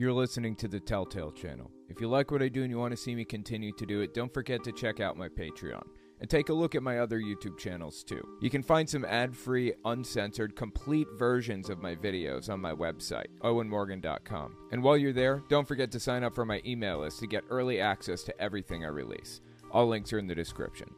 You're listening to the Telltale channel. If you like what I do and you want to see me continue to do it, don't forget to check out my Patreon. And take a look at my other YouTube channels too. You can find some ad free, uncensored, complete versions of my videos on my website, owenmorgan.com. And while you're there, don't forget to sign up for my email list to get early access to everything I release. All links are in the description.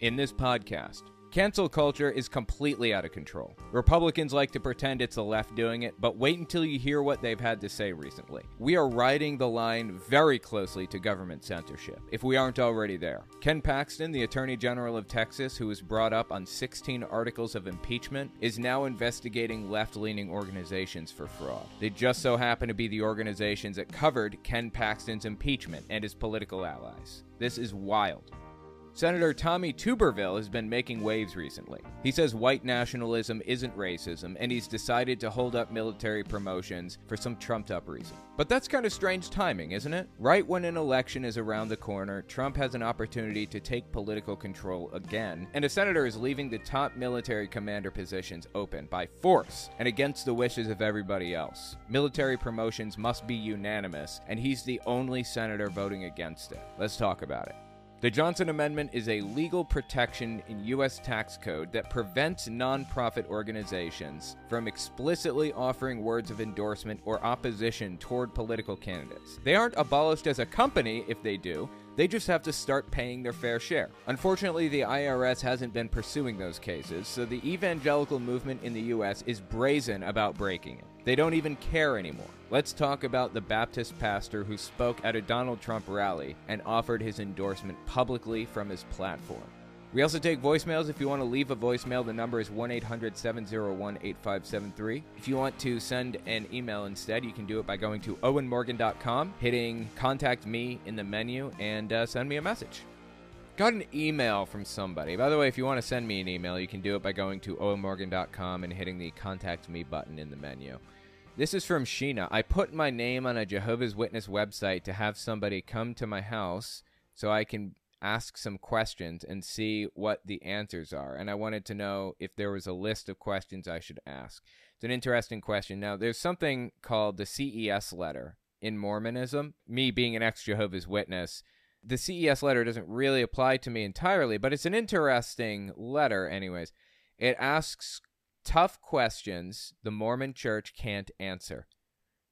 In this podcast, Cancel culture is completely out of control. Republicans like to pretend it's the left doing it, but wait until you hear what they've had to say recently. We are riding the line very closely to government censorship, if we aren't already there. Ken Paxton, the Attorney General of Texas, who was brought up on 16 articles of impeachment, is now investigating left leaning organizations for fraud. They just so happen to be the organizations that covered Ken Paxton's impeachment and his political allies. This is wild. Senator Tommy Tuberville has been making waves recently. He says white nationalism isn't racism, and he's decided to hold up military promotions for some trumped up reason. But that's kind of strange timing, isn't it? Right when an election is around the corner, Trump has an opportunity to take political control again, and a senator is leaving the top military commander positions open by force and against the wishes of everybody else. Military promotions must be unanimous, and he's the only senator voting against it. Let's talk about it. The Johnson Amendment is a legal protection in U.S. tax code that prevents nonprofit organizations from explicitly offering words of endorsement or opposition toward political candidates. They aren't abolished as a company if they do, they just have to start paying their fair share. Unfortunately, the IRS hasn't been pursuing those cases, so the evangelical movement in the U.S. is brazen about breaking it. They don't even care anymore. Let's talk about the Baptist pastor who spoke at a Donald Trump rally and offered his endorsement publicly from his platform. We also take voicemails. If you want to leave a voicemail, the number is 1 800 701 8573. If you want to send an email instead, you can do it by going to owenmorgan.com, hitting contact me in the menu, and uh, send me a message. Got an email from somebody. By the way, if you want to send me an email, you can do it by going to owenmorgan.com and hitting the contact me button in the menu. This is from Sheena. I put my name on a Jehovah's Witness website to have somebody come to my house so I can ask some questions and see what the answers are. And I wanted to know if there was a list of questions I should ask. It's an interesting question. Now, there's something called the CES letter in Mormonism. Me being an ex Jehovah's Witness, the CES letter doesn't really apply to me entirely, but it's an interesting letter, anyways. It asks tough questions the Mormon church can't answer.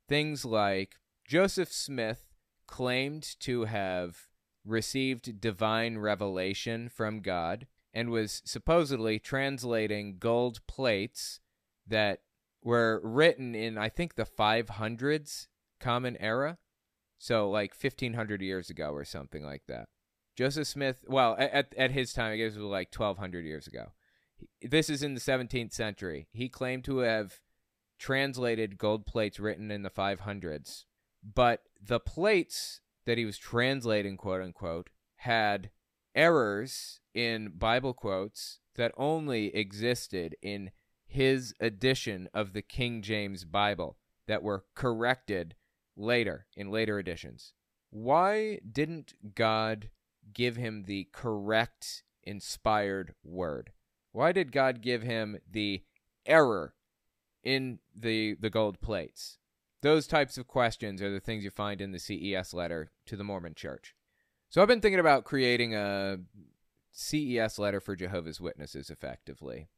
Things like Joseph Smith claimed to have received divine revelation from God and was supposedly translating gold plates that were written in, I think, the 500s Common Era. So, like 1500 years ago or something like that. Joseph Smith, well, at, at his time, I guess it was like 1200 years ago. This is in the 17th century. He claimed to have translated gold plates written in the 500s, but the plates that he was translating, quote unquote, had errors in Bible quotes that only existed in his edition of the King James Bible that were corrected later in later editions. Why didn't God give him the correct inspired word? Why did God give him the error in the the gold plates? Those types of questions are the things you find in the CES letter to the Mormon Church. So I've been thinking about creating a CES letter for Jehovah's Witnesses effectively.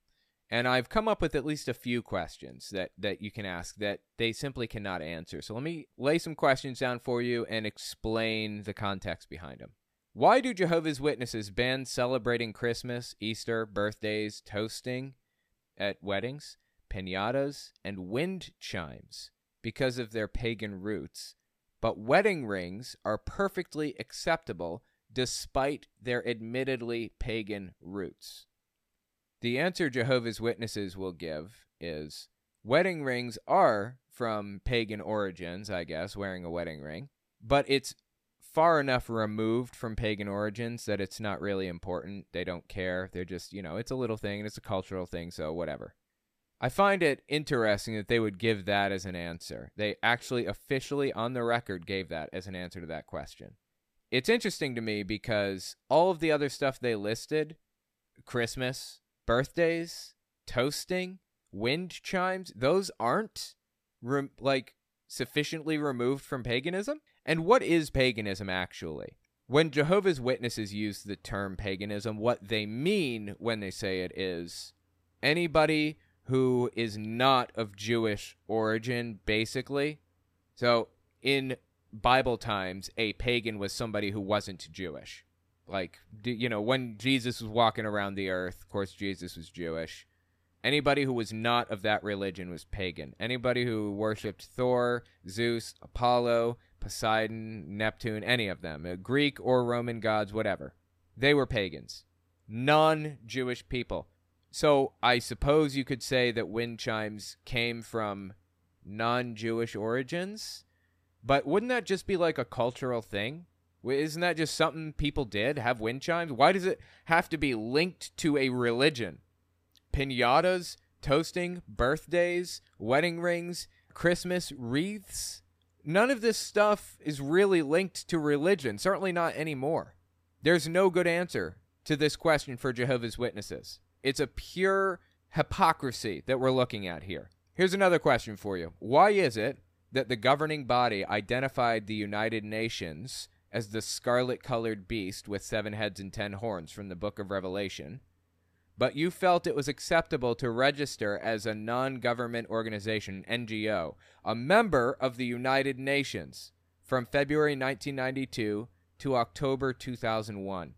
And I've come up with at least a few questions that, that you can ask that they simply cannot answer. So let me lay some questions down for you and explain the context behind them. Why do Jehovah's Witnesses ban celebrating Christmas, Easter, birthdays, toasting at weddings, pinatas, and wind chimes? Because of their pagan roots, but wedding rings are perfectly acceptable despite their admittedly pagan roots. The answer Jehovah's Witnesses will give is wedding rings are from pagan origins, I guess, wearing a wedding ring, but it's far enough removed from pagan origins that it's not really important. They don't care. They're just, you know, it's a little thing and it's a cultural thing, so whatever. I find it interesting that they would give that as an answer. They actually officially on the record gave that as an answer to that question. It's interesting to me because all of the other stuff they listed Christmas, birthdays, toasting, wind chimes those aren't like sufficiently removed from paganism? And what is paganism actually? When Jehovah's Witnesses use the term paganism, what they mean when they say it is anybody who is not of Jewish origin, basically. So in Bible times, a pagan was somebody who wasn't Jewish. Like, you know, when Jesus was walking around the earth, of course, Jesus was Jewish. Anybody who was not of that religion was pagan. Anybody who worshipped Thor, Zeus, Apollo, Poseidon, Neptune, any of them, uh, Greek or Roman gods, whatever, they were pagans. Non Jewish people. So I suppose you could say that wind chimes came from non Jewish origins, but wouldn't that just be like a cultural thing? Isn't that just something people did? Have wind chimes? Why does it have to be linked to a religion? Pinatas, toasting, birthdays, wedding rings, Christmas wreaths. None of this stuff is really linked to religion, certainly not anymore. There's no good answer to this question for Jehovah's Witnesses. It's a pure hypocrisy that we're looking at here. Here's another question for you Why is it that the governing body identified the United Nations as the scarlet colored beast with seven heads and ten horns from the book of Revelation, but you felt it was acceptable to register as a non government organization, NGO, a member of the United Nations from February 1992 to October 2001.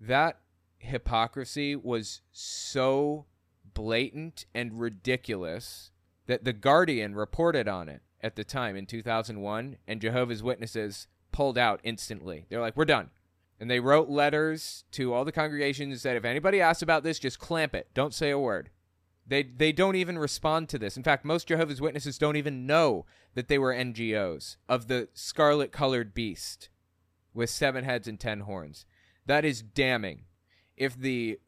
That hypocrisy was so blatant and ridiculous that The Guardian reported on it at the time in 2001, and Jehovah's Witnesses pulled out instantly. They're like, we're done. And they wrote letters to all the congregations said, if anybody asks about this, just clamp it. Don't say a word. They, they don't even respond to this. In fact, most Jehovah's Witnesses don't even know that they were NGOs of the scarlet colored beast with seven heads and ten horns. That is damning. If the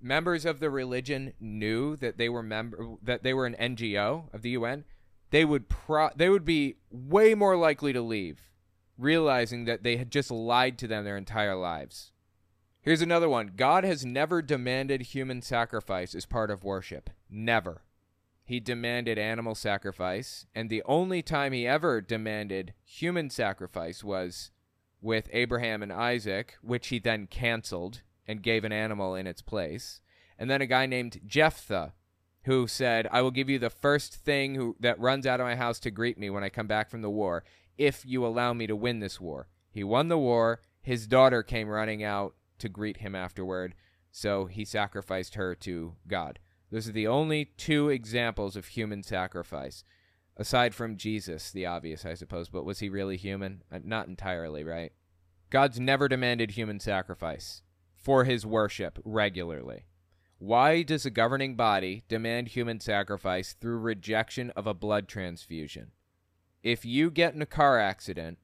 members of the religion knew that they were member that they were an NGO of the UN, they would pro- they would be way more likely to leave realizing that they had just lied to them their entire lives. Here's another one God has never demanded human sacrifice as part of worship. Never. He demanded animal sacrifice, and the only time he ever demanded human sacrifice was with Abraham and Isaac, which he then canceled and gave an animal in its place. And then a guy named Jephthah, who said, I will give you the first thing who, that runs out of my house to greet me when I come back from the war if you allow me to win this war. He won the war. His daughter came running out to greet him afterward, so he sacrificed her to God. Those are the only two examples of human sacrifice. Aside from Jesus, the obvious, I suppose, but was he really human? Uh, not entirely, right? God's never demanded human sacrifice for his worship regularly. Why does a governing body demand human sacrifice through rejection of a blood transfusion? if you get in a car accident,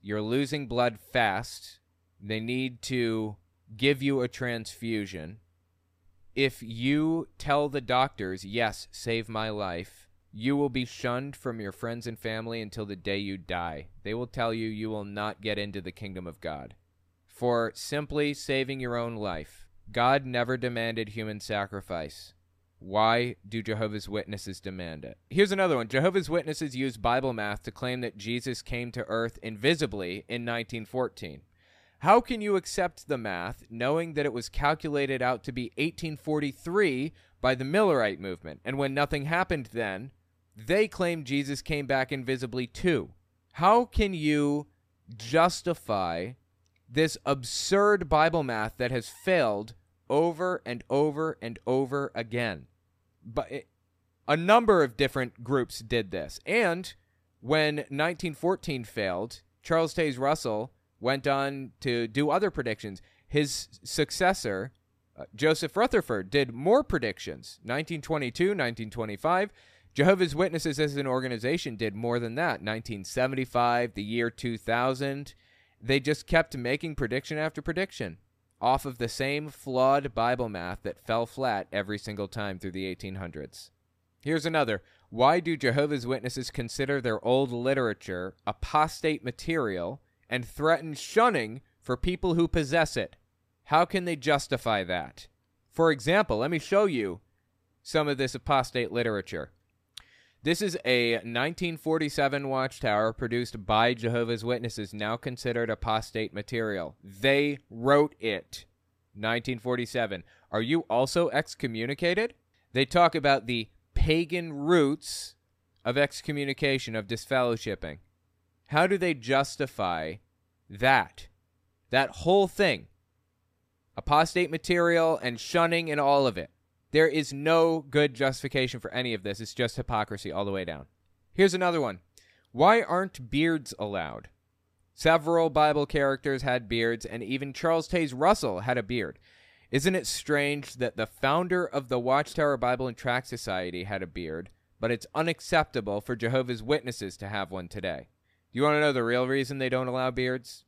you're losing blood fast, they need to give you a transfusion. If you tell the doctors, yes, save my life, you will be shunned from your friends and family until the day you die. They will tell you you will not get into the kingdom of God. For simply saving your own life, God never demanded human sacrifice. Why do Jehovah's Witnesses demand it? Here's another one. Jehovah's Witnesses use Bible math to claim that Jesus came to earth invisibly in 1914. How can you accept the math knowing that it was calculated out to be 1843 by the Millerite movement? And when nothing happened then, they claim Jesus came back invisibly too. How can you justify this absurd Bible math that has failed over and over and over again. But it, a number of different groups did this. And when 1914 failed, Charles Taze Russell went on to do other predictions. His successor, uh, Joseph Rutherford, did more predictions 1922, 1925. Jehovah's Witnesses as an organization did more than that 1975, the year 2000. They just kept making prediction after prediction off of the same flawed Bible math that fell flat every single time through the 1800s. Here's another. Why do Jehovah's Witnesses consider their old literature apostate material and threaten shunning for people who possess it? How can they justify that? For example, let me show you some of this apostate literature. This is a 1947 watchtower produced by Jehovah's Witnesses, now considered apostate material. They wrote it. 1947. Are you also excommunicated? They talk about the pagan roots of excommunication, of disfellowshipping. How do they justify that? That whole thing. Apostate material and shunning and all of it. There is no good justification for any of this. It's just hypocrisy all the way down. Here's another one. Why aren't beards allowed? Several Bible characters had beards, and even Charles Taze Russell had a beard. Isn't it strange that the founder of the Watchtower Bible and Tract Society had a beard, but it's unacceptable for Jehovah's Witnesses to have one today? Do You want to know the real reason they don't allow beards?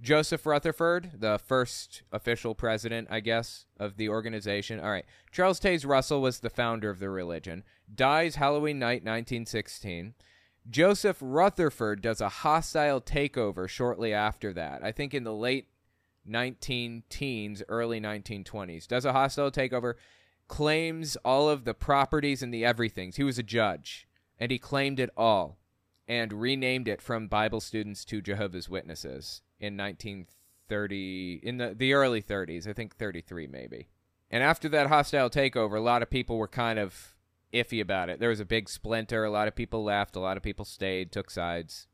Joseph Rutherford, the first official president, I guess, of the organization. All right. Charles Taze Russell was the founder of the religion, dies Halloween night 1916. Joseph Rutherford does a hostile takeover shortly after that. I think in the late 19 teens, early 1920s. Does a hostile takeover, claims all of the properties and the everythings. He was a judge, and he claimed it all and renamed it from Bible students to Jehovah's Witnesses in 1930 in the, the early 30s, I think 33 maybe. And after that hostile takeover, a lot of people were kind of iffy about it. There was a big splinter, a lot of people left, a lot of people stayed, took sides.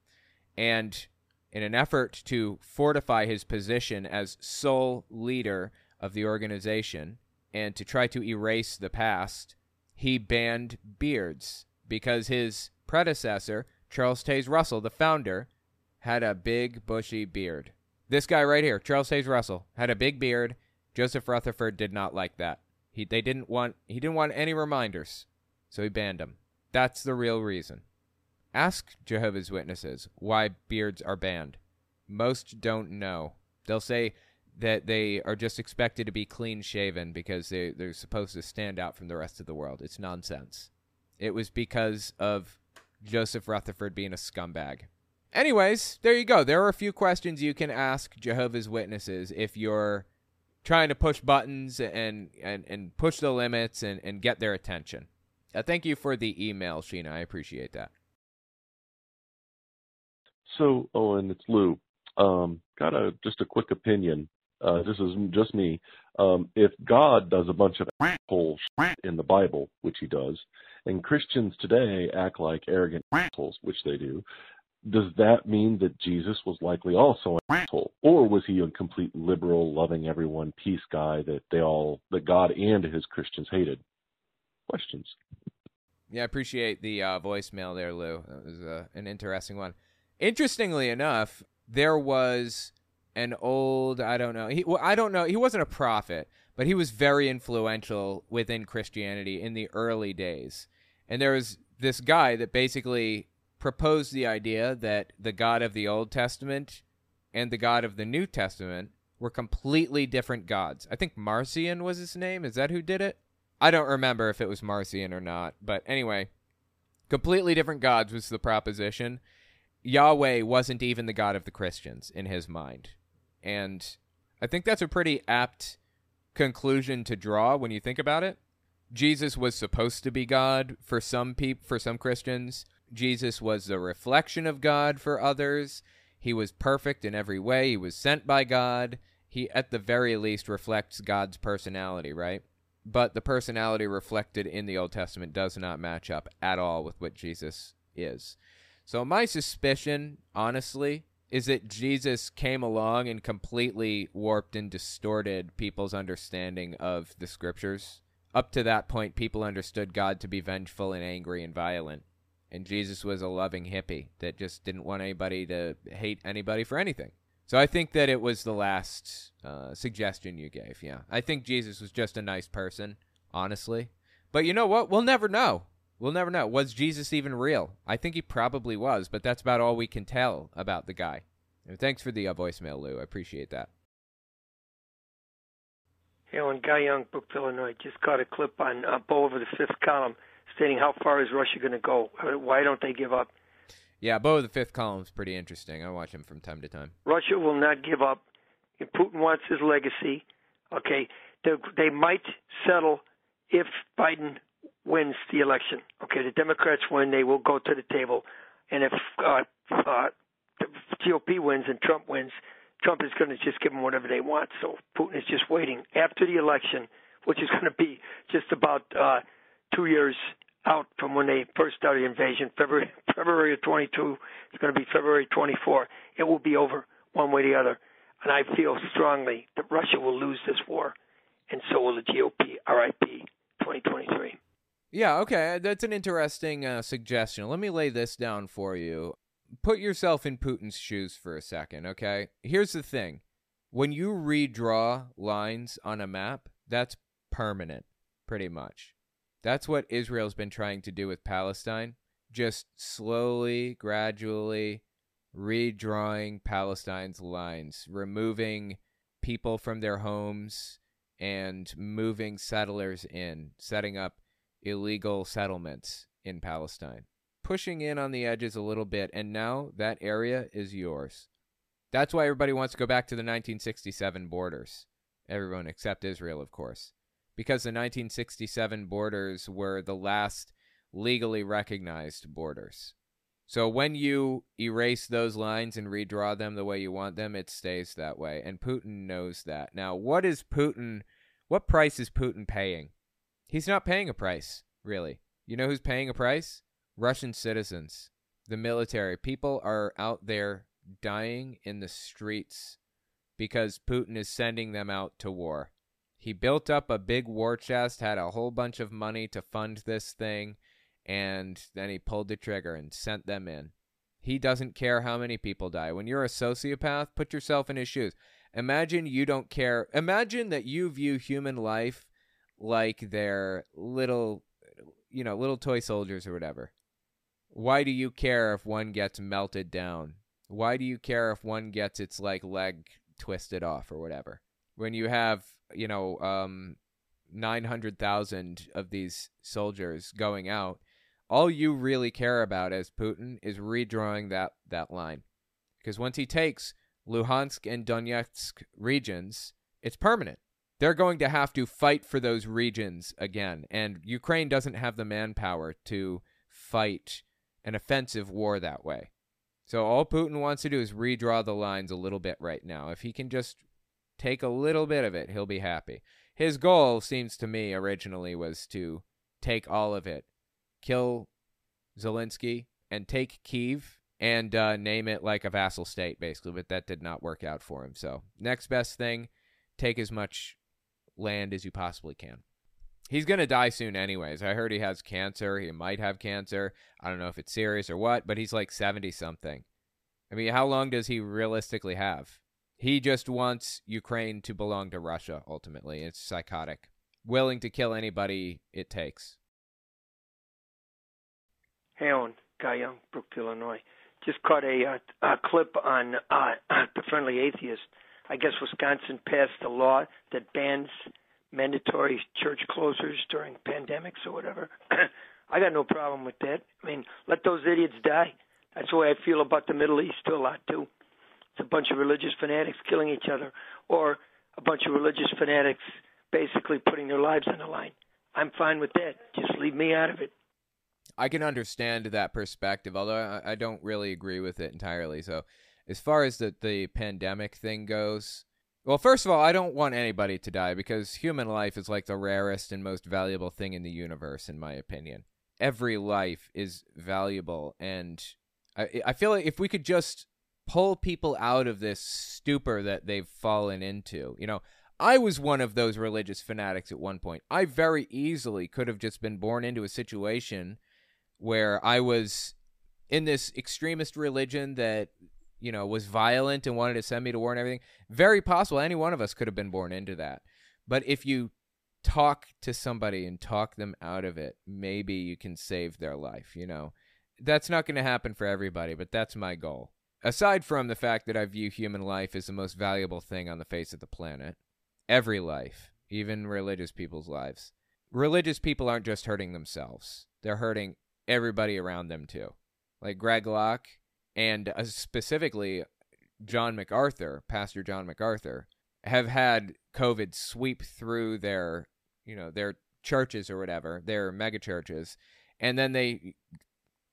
And in an effort to fortify his position as sole leader of the organization and to try to erase the past, he banned beards because his predecessor, Charles Taze Russell, the founder, had a big bushy beard. This guy right here, Charles Taze Russell, had a big beard. Joseph Rutherford did not like that. He they didn't want he didn't want any reminders, so he banned him. That's the real reason. Ask Jehovah's Witnesses why beards are banned. Most don't know. They'll say that they are just expected to be clean shaven because they, they're supposed to stand out from the rest of the world. It's nonsense. It was because of Joseph Rutherford being a scumbag. Anyways, there you go. There are a few questions you can ask Jehovah's Witnesses if you're trying to push buttons and, and, and push the limits and, and get their attention. Uh, thank you for the email, Sheena. I appreciate that. So, Owen, it's Lou. Um, got a just a quick opinion. Uh, this is just me. Um, if God does a bunch of assholes in the Bible, which He does, and Christians today act like arrogant assholes, which they do, does that mean that Jesus was likely also an asshole, or was he a complete liberal, loving everyone, peace guy that they all, that God and his Christians hated? Questions. Yeah, I appreciate the uh, voicemail there, Lou. That was uh, an interesting one. Interestingly enough, there was an old, I don't know, he, well, I don't know, he wasn't a prophet, but he was very influential within Christianity in the early days. And there was this guy that basically proposed the idea that the God of the Old Testament and the God of the New Testament were completely different gods. I think Marcion was his name. Is that who did it? I don't remember if it was Marcion or not. But anyway, completely different gods was the proposition. Yahweh wasn't even the God of the Christians in his mind. And I think that's a pretty apt conclusion to draw when you think about it. Jesus was supposed to be God for some people for some Christians. Jesus was the reflection of God for others. He was perfect in every way. He was sent by God. He, at the very least, reflects God's personality, right? But the personality reflected in the Old Testament does not match up at all with what Jesus is. So, my suspicion, honestly, is that Jesus came along and completely warped and distorted people's understanding of the scriptures. Up to that point, people understood God to be vengeful and angry and violent and Jesus was a loving hippie that just didn't want anybody to hate anybody for anything. So I think that it was the last uh, suggestion you gave. Yeah, I think Jesus was just a nice person, honestly. But you know what? We'll never know. We'll never know. Was Jesus even real? I think he probably was, but that's about all we can tell about the guy. And thanks for the uh, voicemail, Lou. I appreciate that. Hey, on Guy Young, Brookfield, Illinois. Just got a clip on uh, Beau over the fifth column stating how far is Russia going to go? Why don't they give up? Yeah, Beau the fifth column is pretty interesting. I watch him from time to time. Russia will not give up. Putin wants his legacy. Okay, they, they might settle if Biden wins the election, okay, the Democrats win, they will go to the table, and if uh, uh, the GOP wins and Trump wins, Trump is going to just give them whatever they want. So Putin is just waiting after the election, which is going to be just about uh, two years out from when they first started invasion. February February of 22 is going to be February 24. It will be over one way or the other, and I feel strongly that Russia will lose this war, and so will the GOP. R.I.P. 2023. Yeah, okay, that's an interesting uh, suggestion. Let me lay this down for you put yourself in Putin's shoes for a second, okay? Here's the thing. When you redraw lines on a map, that's permanent, pretty much. That's what Israel's been trying to do with Palestine. Just slowly, gradually redrawing Palestine's lines, removing people from their homes and moving settlers in, setting up illegal settlements in Palestine pushing in on the edges a little bit, and now that area is yours. That's why everybody wants to go back to the 1967 borders. Everyone except Israel, of course. Because the 1967 borders were the last legally recognized borders. So when you erase those lines and redraw them the way you want them, it stays that way. And Putin knows that. Now, what is Putin, what price is Putin paying? He's not paying a price, really. You know who's paying a price? Russian citizens, the military, people are out there dying in the streets because Putin is sending them out to war. He built up a big war chest, had a whole bunch of money to fund this thing, and then he pulled the trigger and sent them in. He doesn't care how many people die. When you're a sociopath, put yourself in his shoes. Imagine you don't care. Imagine that you view human life like they're little, you know, little toy soldiers or whatever. Why do you care if one gets melted down? Why do you care if one gets its like leg twisted off or whatever? When you have, you know, um 900,000 of these soldiers going out, all you really care about as Putin is redrawing that that line. Because once he takes Luhansk and Donetsk regions, it's permanent. They're going to have to fight for those regions again, and Ukraine doesn't have the manpower to fight an offensive war that way. So all Putin wants to do is redraw the lines a little bit right now. If he can just take a little bit of it, he'll be happy. His goal seems to me originally was to take all of it, kill Zelensky, and take Kiev and uh, name it like a vassal state, basically. But that did not work out for him. So next best thing, take as much land as you possibly can. He's going to die soon, anyways. I heard he has cancer. He might have cancer. I don't know if it's serious or what, but he's like 70 something. I mean, how long does he realistically have? He just wants Ukraine to belong to Russia, ultimately. It's psychotic. Willing to kill anybody it takes. Hey, Owen. Guy Young, Brookfield, Illinois. Just caught a, uh, a clip on uh, the Friendly Atheist. I guess Wisconsin passed a law that bans mandatory church closures during pandemics or whatever. I got no problem with that. I mean, let those idiots die. That's the way I feel about the Middle East a lot too. It's a bunch of religious fanatics killing each other, or a bunch of religious fanatics basically putting their lives on the line. I'm fine with that. Just leave me out of it. I can understand that perspective, although I don't really agree with it entirely. So, as far as the the pandemic thing goes, well, first of all, I don't want anybody to die because human life is like the rarest and most valuable thing in the universe, in my opinion. Every life is valuable, and I, I feel like if we could just pull people out of this stupor that they've fallen into, you know, I was one of those religious fanatics at one point. I very easily could have just been born into a situation where I was in this extremist religion that you know, was violent and wanted to send me to war and everything, very possible any one of us could have been born into that. But if you talk to somebody and talk them out of it, maybe you can save their life, you know. That's not going to happen for everybody, but that's my goal. Aside from the fact that I view human life as the most valuable thing on the face of the planet, every life, even religious people's lives. Religious people aren't just hurting themselves, they're hurting everybody around them too. Like Greg Locke, and uh, specifically John MacArthur, Pastor John MacArthur, have had COVID sweep through their, you know, their churches or whatever, their mega churches, and then they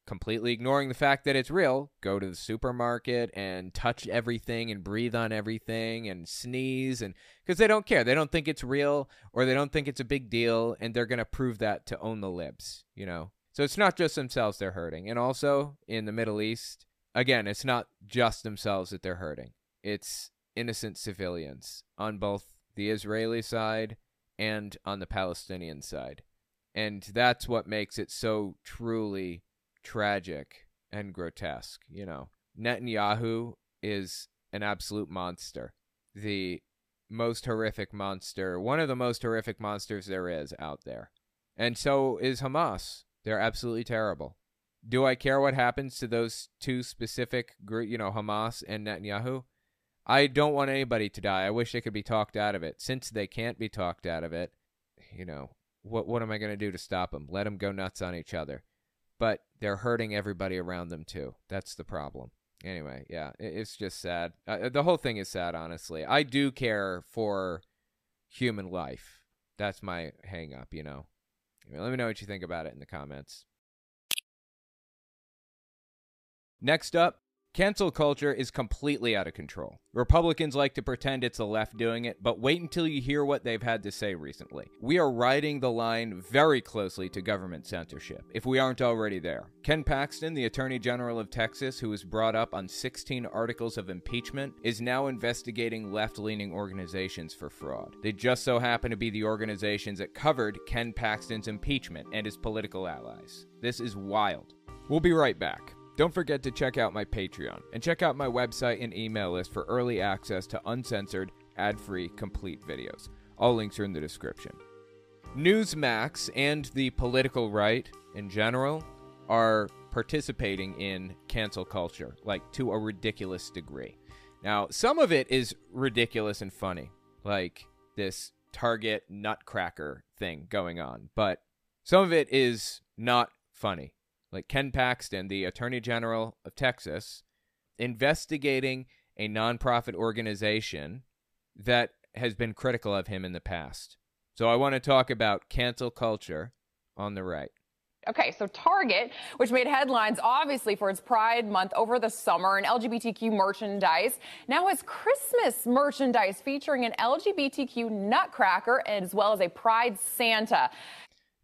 completely ignoring the fact that it's real, go to the supermarket and touch everything and breathe on everything and sneeze and because they don't care. They don't think it's real or they don't think it's a big deal and they're going to prove that to own the libs, you know. So it's not just themselves they're hurting. And also in the Middle East, again, it's not just themselves that they're hurting. It's innocent civilians on both the Israeli side and on the Palestinian side. And that's what makes it so truly tragic and grotesque. You know, Netanyahu is an absolute monster. The most horrific monster, one of the most horrific monsters there is out there. And so is Hamas. They're absolutely terrible. Do I care what happens to those two specific, you know, Hamas and Netanyahu? I don't want anybody to die. I wish they could be talked out of it. Since they can't be talked out of it, you know, what what am I going to do to stop them? Let them go nuts on each other but they're hurting everybody around them too. That's the problem. Anyway, yeah, it's just sad. Uh, uh, the whole thing is sad, honestly. I do care for human life. That's my hang up, you know. Let me know what you think about it in the comments. Next up, Cancel culture is completely out of control. Republicans like to pretend it's the left doing it, but wait until you hear what they've had to say recently. We are riding the line very closely to government censorship, if we aren't already there. Ken Paxton, the Attorney General of Texas, who was brought up on 16 articles of impeachment, is now investigating left leaning organizations for fraud. They just so happen to be the organizations that covered Ken Paxton's impeachment and his political allies. This is wild. We'll be right back. Don't forget to check out my Patreon and check out my website and email list for early access to uncensored, ad free, complete videos. All links are in the description. Newsmax and the political right in general are participating in cancel culture, like to a ridiculous degree. Now, some of it is ridiculous and funny, like this Target nutcracker thing going on, but some of it is not funny like Ken Paxton, the Attorney General of Texas, investigating a nonprofit organization that has been critical of him in the past. So I want to talk about cancel culture on the right. Okay, so Target, which made headlines obviously for its Pride Month over the summer and LGBTQ merchandise, now has Christmas merchandise featuring an LGBTQ nutcracker as well as a Pride Santa.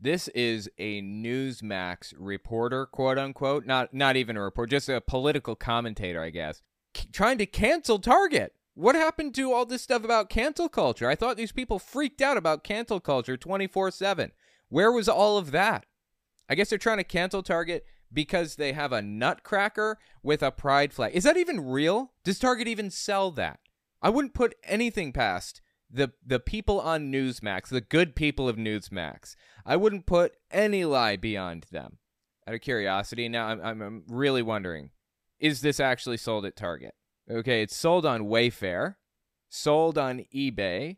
This is a Newsmax reporter, quote unquote, not not even a reporter, just a political commentator, I guess, c- trying to cancel Target. What happened to all this stuff about cancel culture? I thought these people freaked out about cancel culture 24/7. Where was all of that? I guess they're trying to cancel Target because they have a nutcracker with a pride flag. Is that even real? Does Target even sell that? I wouldn't put anything past the the people on Newsmax, the good people of Newsmax. I wouldn't put any lie beyond them. Out of curiosity, now I'm, I'm, I'm really wondering: is this actually sold at Target? Okay, it's sold on Wayfair, sold on eBay,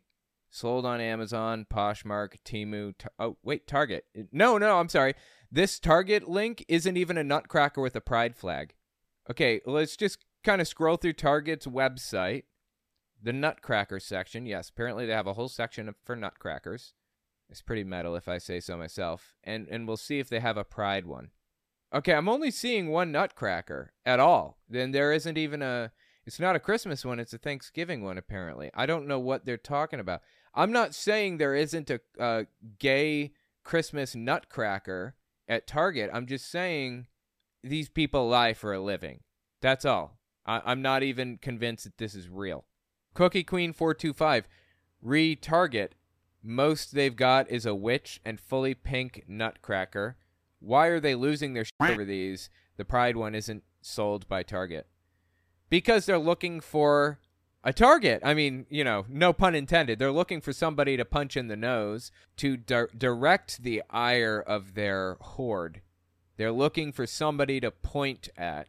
sold on Amazon, Poshmark, Temu. Tar- oh wait, Target. No, no, I'm sorry. This Target link isn't even a nutcracker with a pride flag. Okay, let's just kind of scroll through Target's website the Nutcracker section, yes, apparently they have a whole section for Nutcrackers. It's pretty metal if I say so myself. And and we'll see if they have a Pride one. Okay, I'm only seeing one Nutcracker at all. Then there isn't even a. It's not a Christmas one. It's a Thanksgiving one. Apparently, I don't know what they're talking about. I'm not saying there isn't a, a gay Christmas Nutcracker at Target. I'm just saying these people lie for a living. That's all. I, I'm not even convinced that this is real. Cookie Queen 425. Retarget. Most they've got is a witch and fully pink nutcracker. Why are they losing their shit over these? The Pride one isn't sold by Target. Because they're looking for a target. I mean, you know, no pun intended. They're looking for somebody to punch in the nose to di- direct the ire of their horde. They're looking for somebody to point at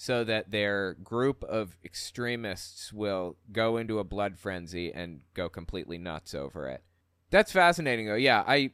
so that their group of extremists will go into a blood frenzy and go completely nuts over it. That's fascinating though. Yeah, I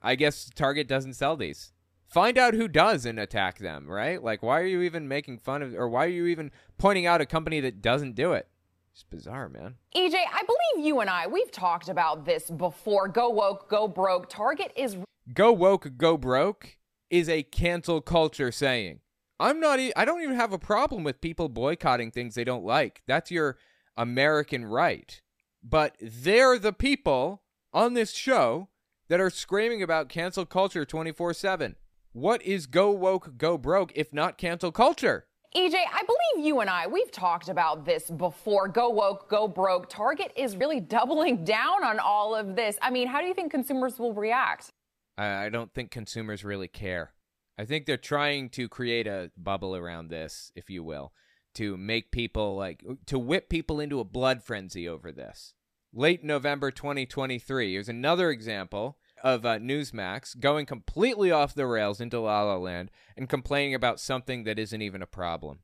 I guess Target doesn't sell these. Find out who does and attack them, right? Like why are you even making fun of or why are you even pointing out a company that doesn't do it? It's bizarre, man. EJ, I believe you and I, we've talked about this before. Go woke, go broke. Target is. Go woke, go broke is a cancel culture saying. I'm not, e- I don't even have a problem with people boycotting things they don't like. That's your American right. But they're the people on this show that are screaming about cancel culture 24 7. What is go woke, go broke if not cancel culture? EJ, I believe you and I, we've talked about this before. Go woke, go broke. Target is really doubling down on all of this. I mean, how do you think consumers will react? I, I don't think consumers really care. I think they're trying to create a bubble around this, if you will, to make people like, to whip people into a blood frenzy over this. Late November 2023, here's another example of uh, Newsmax going completely off the rails into La La Land and complaining about something that isn't even a problem.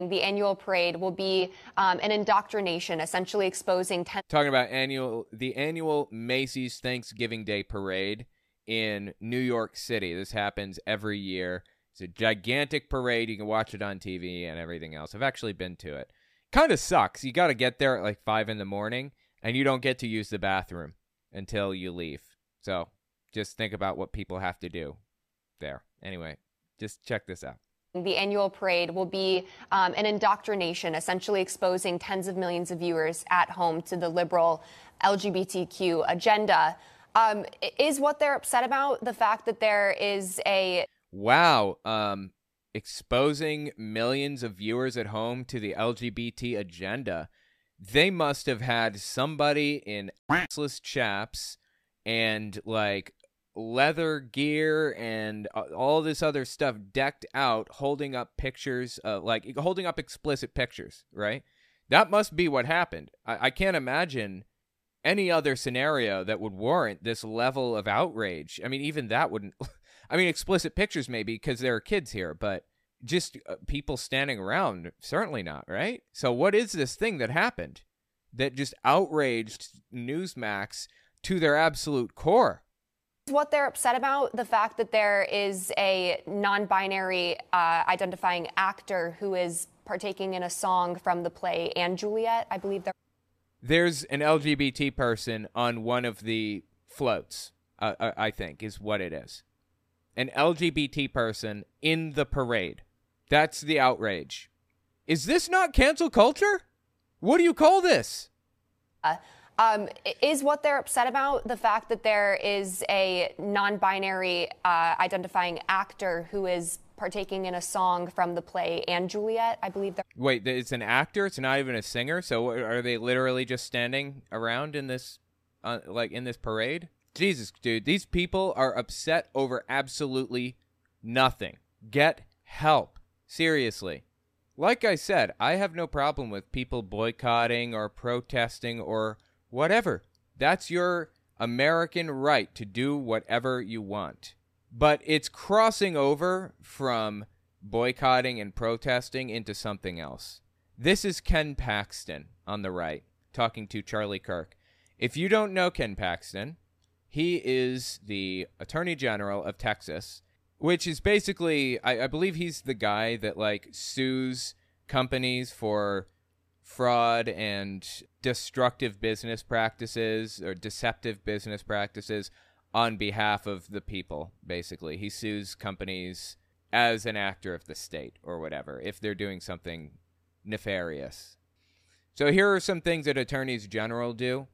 The annual parade will be um, an indoctrination, essentially exposing 10- Talking about annual the annual Macy's Thanksgiving Day parade in New York City. This happens every year. It's a gigantic parade. You can watch it on TV and everything else. I've actually been to it. Kind of sucks. You got to get there at like five in the morning, and you don't get to use the bathroom until you leave. So just think about what people have to do there. Anyway, just check this out. The annual parade will be um, an indoctrination, essentially exposing tens of millions of viewers at home to the liberal LGBTQ agenda. Um, is what they're upset about the fact that there is a wow um, exposing millions of viewers at home to the LGBT agenda? They must have had somebody in assless chaps and like leather gear and uh, all this other stuff decked out holding up pictures uh, like holding up explicit pictures right that must be what happened I-, I can't imagine any other scenario that would warrant this level of outrage. I mean even that wouldn't i mean explicit pictures maybe because there are kids here but just uh, people standing around certainly not right? So what is this thing that happened that just outraged newsmax to their absolute core? What they're upset about the fact that there is a non-binary uh, identifying actor who is partaking in a song from the play and juliet i believe they're there's an lgbt person on one of the floats uh, i think is what it is. An lgbt person in the parade. That's the outrage. Is this not cancel culture? What do you call this? Uh, um, is what they're upset about the fact that there is a non-binary uh, identifying actor who is partaking in a song from the play and Juliet? I believe. Wait, it's an actor. It's not even a singer. So are they literally just standing around in this, uh, like in this parade? Jesus, dude, these people are upset over absolutely nothing. Get help. Seriously. Like I said, I have no problem with people boycotting or protesting or whatever. That's your American right to do whatever you want. But it's crossing over from boycotting and protesting into something else. This is Ken Paxton on the right talking to Charlie Kirk. If you don't know Ken Paxton, he is the Attorney General of Texas, which is basically, I, I believe he's the guy that like sues companies for fraud and destructive business practices or deceptive business practices on behalf of the people, basically. He sues companies as an actor of the state or whatever if they're doing something nefarious. So here are some things that attorneys general do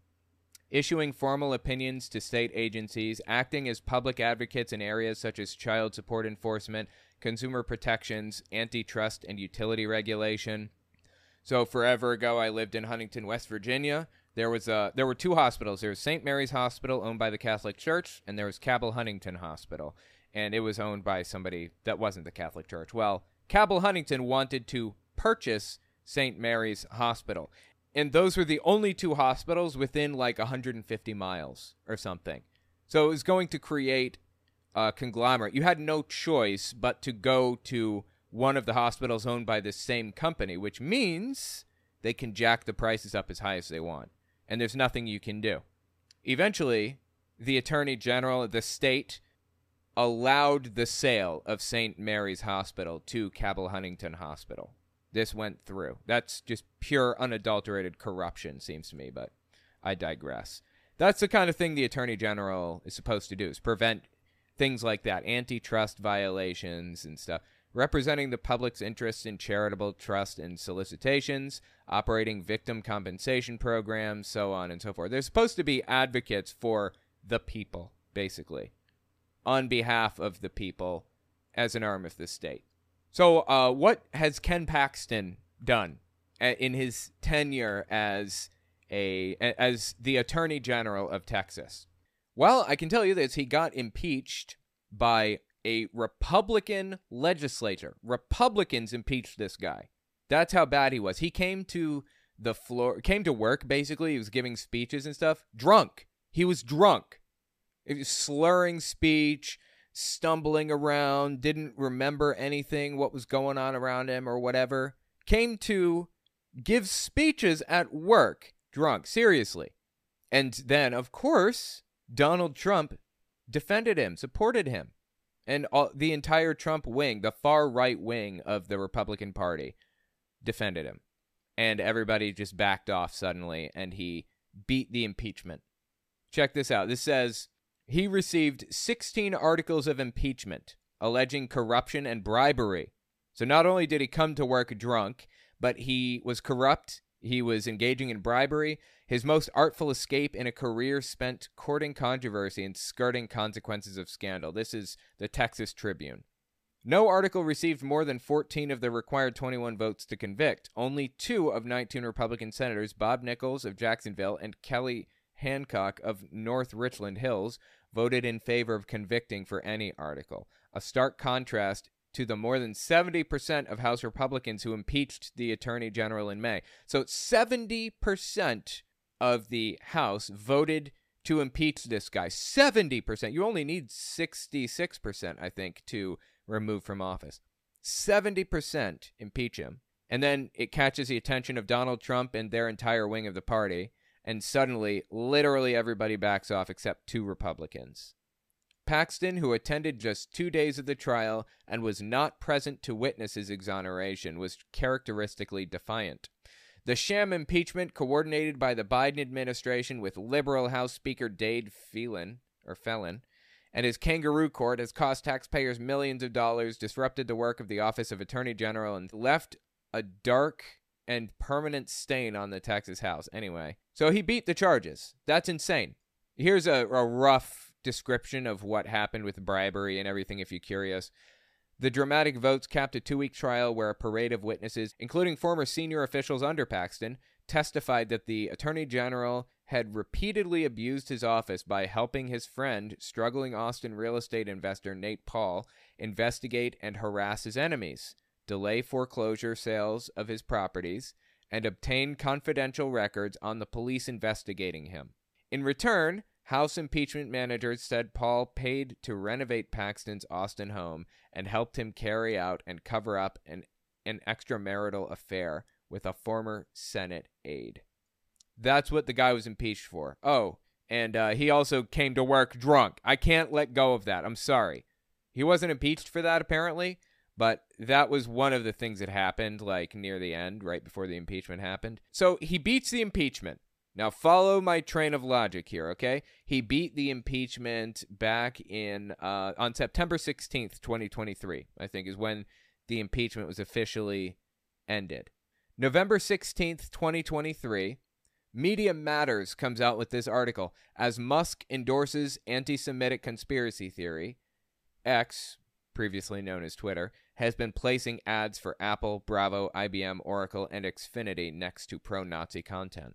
issuing formal opinions to state agencies, acting as public advocates in areas such as child support enforcement, consumer protections, antitrust, and utility regulation. So forever ago, I lived in Huntington, West Virginia. There was a there were two hospitals. There was St. Mary's Hospital, owned by the Catholic Church, and there was Cabell Huntington Hospital, and it was owned by somebody that wasn't the Catholic Church. Well, Cabell Huntington wanted to purchase St. Mary's Hospital, and those were the only two hospitals within like 150 miles or something. So it was going to create a conglomerate. You had no choice but to go to one of the hospitals owned by this same company, which means they can jack the prices up as high as they want. And there's nothing you can do. Eventually, the Attorney General of the state allowed the sale of St. Mary's Hospital to Cabell Huntington Hospital. this went through. That's just pure unadulterated corruption, seems to me, but I digress. That's the kind of thing the Attorney General is supposed to do, is prevent things like that, antitrust violations and stuff, representing the public's interests in charitable trust and solicitations, operating victim compensation programs, so on and so forth. They're supposed to be advocates for the people, basically, on behalf of the people as an arm of the state. So, uh, what has Ken Paxton done in his tenure as a as the Attorney General of Texas? Well, I can tell you this: he got impeached by a Republican legislature. Republicans impeached this guy. That's how bad he was. He came to the floor, came to work basically. He was giving speeches and stuff. Drunk. He was drunk. He Was slurring speech, stumbling around, didn't remember anything, what was going on around him or whatever. Came to give speeches at work, drunk, seriously. And then, of course, Donald Trump defended him, supported him. And all, the entire Trump wing, the far right wing of the Republican Party, defended him. And everybody just backed off suddenly, and he beat the impeachment. Check this out. This says he received 16 articles of impeachment alleging corruption and bribery. So not only did he come to work drunk, but he was corrupt, he was engaging in bribery, his most artful escape in a career spent courting controversy and skirting consequences of scandal. This is the Texas Tribune. No article received more than 14 of the required 21 votes to convict. Only two of 19 Republican senators, Bob Nichols of Jacksonville and Kelly Hancock of North Richland Hills, voted in favor of convicting for any article. A stark contrast to the more than 70% of House Republicans who impeached the Attorney General in May. So 70% of the House voted to impeach this guy. 70%. You only need 66%, I think, to remove from office. 70% impeach him. And then it catches the attention of Donald Trump and their entire wing of the party and suddenly literally everybody backs off except two Republicans. Paxton, who attended just two days of the trial and was not present to witness his exoneration, was characteristically defiant. The sham impeachment, coordinated by the Biden administration with liberal House Speaker Dade Phelan, or Felon, and his kangaroo court, has cost taxpayers millions of dollars, disrupted the work of the Office of Attorney General, and left a dark and permanent stain on the Texas House. Anyway, so he beat the charges. That's insane. Here's a, a rough description of what happened with bribery and everything if you're curious. The dramatic votes capped a two week trial where a parade of witnesses, including former senior officials under Paxton, testified that the Attorney General had repeatedly abused his office by helping his friend, struggling Austin real estate investor Nate Paul, investigate and harass his enemies delay foreclosure sales of his properties, and obtain confidential records on the police investigating him. In return, House impeachment managers said Paul paid to renovate Paxton's Austin home and helped him carry out and cover up an, an extramarital affair with a former Senate aide. That's what the guy was impeached for. Oh, and uh, he also came to work drunk. I can't let go of that. I'm sorry. He wasn't impeached for that, apparently, but that was one of the things that happened, like near the end, right before the impeachment happened. So he beats the impeachment. Now, follow my train of logic here, okay? He beat the impeachment back in uh, on September 16th, 2023, I think is when the impeachment was officially ended. November 16th, 2023, Media Matters comes out with this article as Musk endorses anti Semitic conspiracy theory. X, previously known as Twitter, has been placing ads for Apple, Bravo, IBM, Oracle, and Xfinity next to pro Nazi content.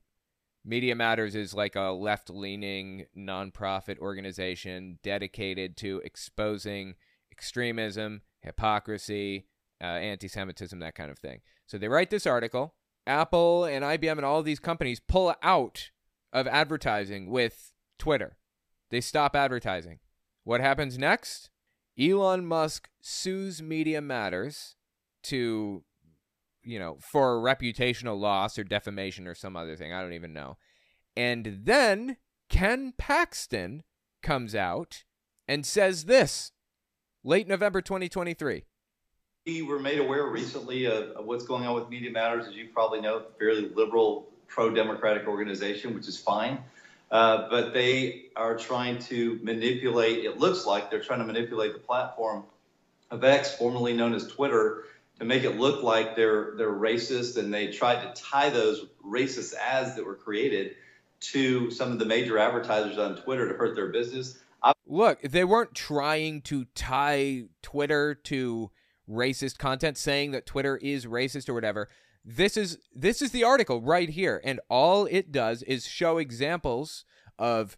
Media Matters is like a left leaning nonprofit organization dedicated to exposing extremism, hypocrisy, uh, anti Semitism, that kind of thing. So they write this article. Apple and IBM and all these companies pull out of advertising with Twitter. They stop advertising. What happens next? Elon Musk sues Media Matters to, you know, for reputational loss or defamation or some other thing. I don't even know. And then Ken Paxton comes out and says this late November 2023. We were made aware recently of, of what's going on with Media Matters, as you probably know, fairly liberal, pro-democratic organization, which is fine. Uh, but they are trying to manipulate. It looks like they're trying to manipulate the platform of X, formerly known as Twitter, to make it look like they're they're racist, and they tried to tie those racist ads that were created to some of the major advertisers on Twitter to hurt their business. I- Look, they weren't trying to tie Twitter to racist content, saying that Twitter is racist or whatever. This is this is the article right here, and all it does is show examples of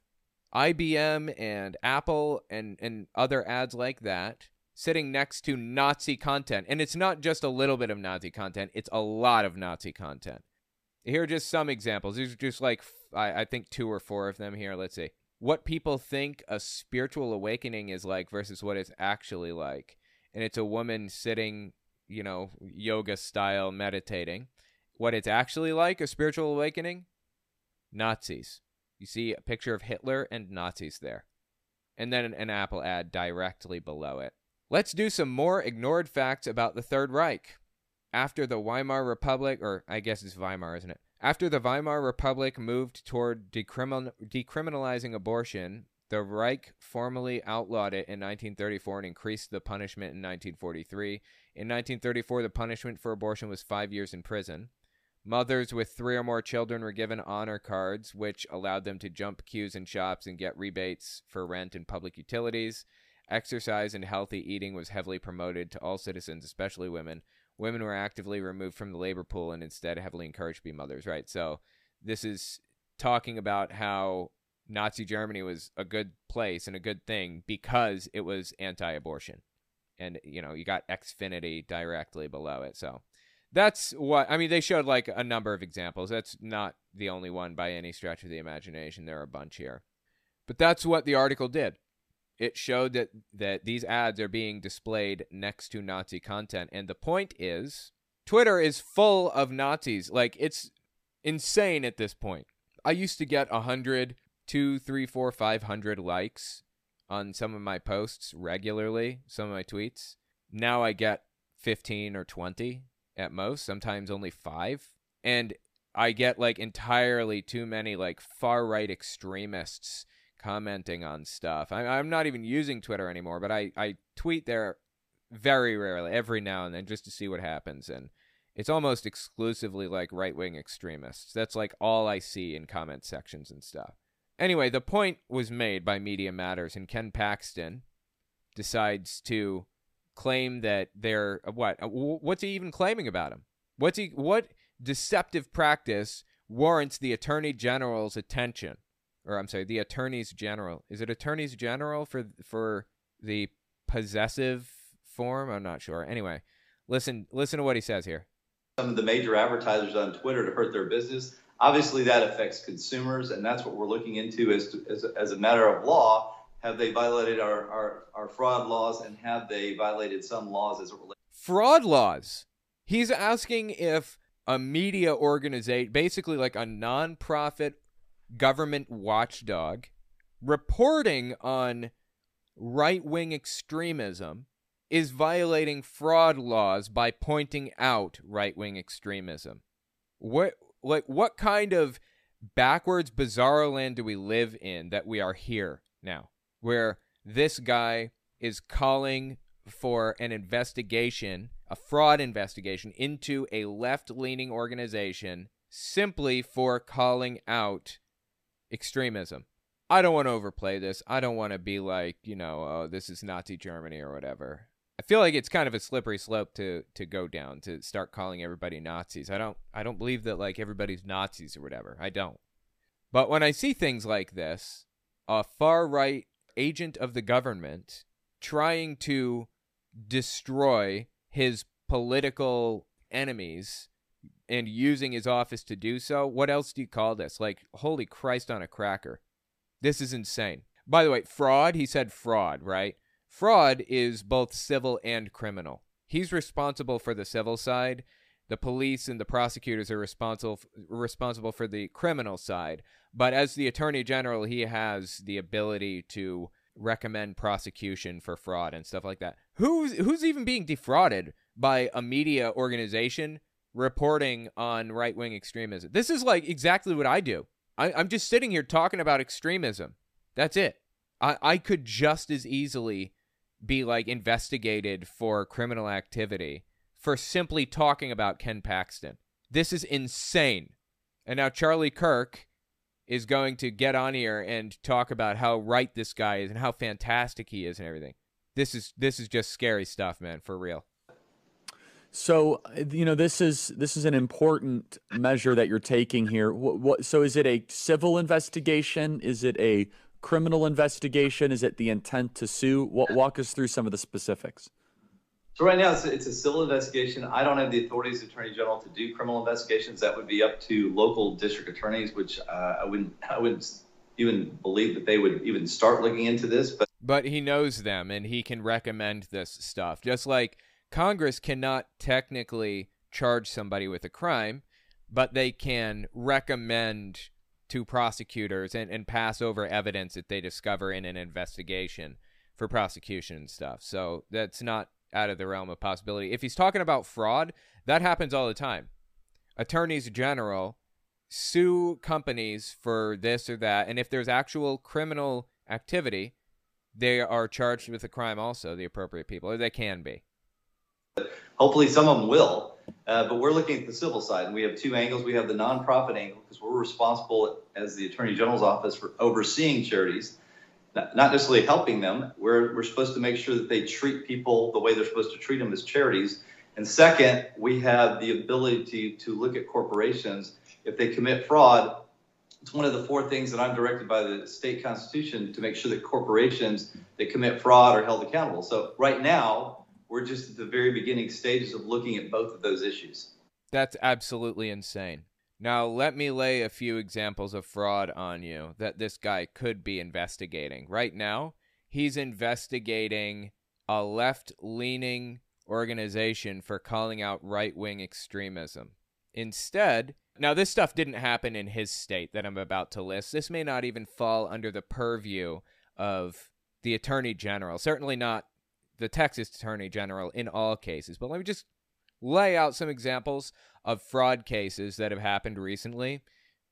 IBM and Apple and and other ads like that sitting next to Nazi content. And it's not just a little bit of Nazi content, it's a lot of Nazi content. Here are just some examples. These are just like, I, I think, two or four of them here. Let's see. What people think a spiritual awakening is like versus what it's actually like. And it's a woman sitting, you know, yoga style meditating. What it's actually like, a spiritual awakening? Nazis. You see a picture of Hitler and Nazis there. And then an Apple ad directly below it. Let's do some more ignored facts about the Third Reich. After the Weimar Republic, or I guess it's Weimar, isn't it? After the Weimar Republic moved toward decrimin- decriminalizing abortion, the Reich formally outlawed it in 1934 and increased the punishment in 1943. In 1934, the punishment for abortion was five years in prison. Mothers with three or more children were given honor cards, which allowed them to jump queues in shops and get rebates for rent and public utilities. Exercise and healthy eating was heavily promoted to all citizens, especially women. Women were actively removed from the labor pool and instead heavily encouraged to be mothers, right? So this is talking about how Nazi Germany was a good place and a good thing because it was anti-abortion. And you know, you got Xfinity directly below it. So that's what I mean, they showed like a number of examples. That's not the only one by any stretch of the imagination. There are a bunch here. But that's what the article did it showed that that these ads are being displayed next to Nazi content, and the point is, Twitter is full of Nazis. Like it's insane at this point. I used to get a hundred, two, three, four, five hundred likes on some of my posts regularly, some of my tweets. Now I get fifteen or twenty at most, sometimes only five, and I get like entirely too many like far right extremists commenting on stuff. I, I'm not even using Twitter anymore, but I, I tweet there very rarely, every now and then, just to see what happens. And it's almost exclusively like right wing extremists. That's like all I see in comment sections and stuff. Anyway, the point was made by Media Matters, and Ken Paxton decides to claim that they're what? Uh, what's he even claiming about him? What's he? What deceptive practice warrants the Attorney General's attention? Or I'm sorry, the attorneys general. Is it attorneys general for for the possessive form? I'm not sure. Anyway, listen listen to what he says here. Some of the major advertisers on Twitter to hurt their business. Obviously, that affects consumers, and that's what we're looking into as to, as, as a matter of law. Have they violated our, our, our fraud laws, and have they violated some laws as it relates? Fraud laws. He's asking if a media organization, basically like a nonprofit government watchdog reporting on right wing extremism is violating fraud laws by pointing out right wing extremism. What like what kind of backwards bizarro land do we live in that we are here now where this guy is calling for an investigation, a fraud investigation into a left-leaning organization simply for calling out extremism. I don't want to overplay this. I don't want to be like, you know, oh, this is Nazi Germany or whatever. I feel like it's kind of a slippery slope to to go down to start calling everybody Nazis. I don't I don't believe that like everybody's Nazis or whatever. I don't. But when I see things like this, a far right agent of the government trying to destroy his political enemies and using his office to do so, what else do you call this? Like, holy Christ on a cracker. This is insane. By the way, fraud, he said fraud, right? Fraud is both civil and criminal. He's responsible for the civil side. The police and the prosecutors are responsible responsible for the criminal side. But as the attorney general, he has the ability to recommend prosecution for fraud and stuff like that. Who's who's even being defrauded by a media organization reporting on right wing extremism. This is like exactly what I do. I, am just sitting here talking about extremism. That's it. I, I could just as easily be like investigated for criminal activity for simply talking about Ken Paxton. This is insane. And now Charlie Kirk is going to get on here and talk about how right this guy is and how fantastic he is and everything. This is this is just scary stuff, man, for real. So you know this is this is an important measure that you're taking here. What, what, so is it a civil investigation? Is it a criminal investigation? Is it the intent to sue? What, Walk us through some of the specifics. So right now it's, it's a civil investigation. I don't have the authorities, Attorney General, to do criminal investigations. That would be up to local district attorneys, which uh, I wouldn't I wouldn't even believe that they would even start looking into this. But but he knows them and he can recommend this stuff. Just like Congress cannot technically charge somebody with a crime, but they can recommend to prosecutors and, and pass over evidence that they discover in an investigation for prosecution and stuff. So that's not out of the realm of possibility. If he's talking about fraud, that happens all the time. Attorneys general sue companies for this or that, and if there's actual criminal activity, they are charged with a crime also, the appropriate people, or they can be. Hopefully, some of them will. Uh, but we're looking at the civil side, and we have two angles. We have the nonprofit angle because we're responsible as the Attorney General's office for overseeing charities not necessarily helping them. We're, we're supposed to make sure that they treat people the way they're supposed to treat them as charities. And second, we have the ability to, to look at corporations. If they commit fraud, it's one of the four things that I'm directed by the state constitution to make sure that corporations that commit fraud are held accountable. So right now, we're just at the very beginning stages of looking at both of those issues. That's absolutely insane. Now, let me lay a few examples of fraud on you that this guy could be investigating. Right now, he's investigating a left leaning organization for calling out right wing extremism. Instead, now this stuff didn't happen in his state that I'm about to list. This may not even fall under the purview of the attorney general, certainly not the Texas attorney general in all cases. But let me just lay out some examples of fraud cases that have happened recently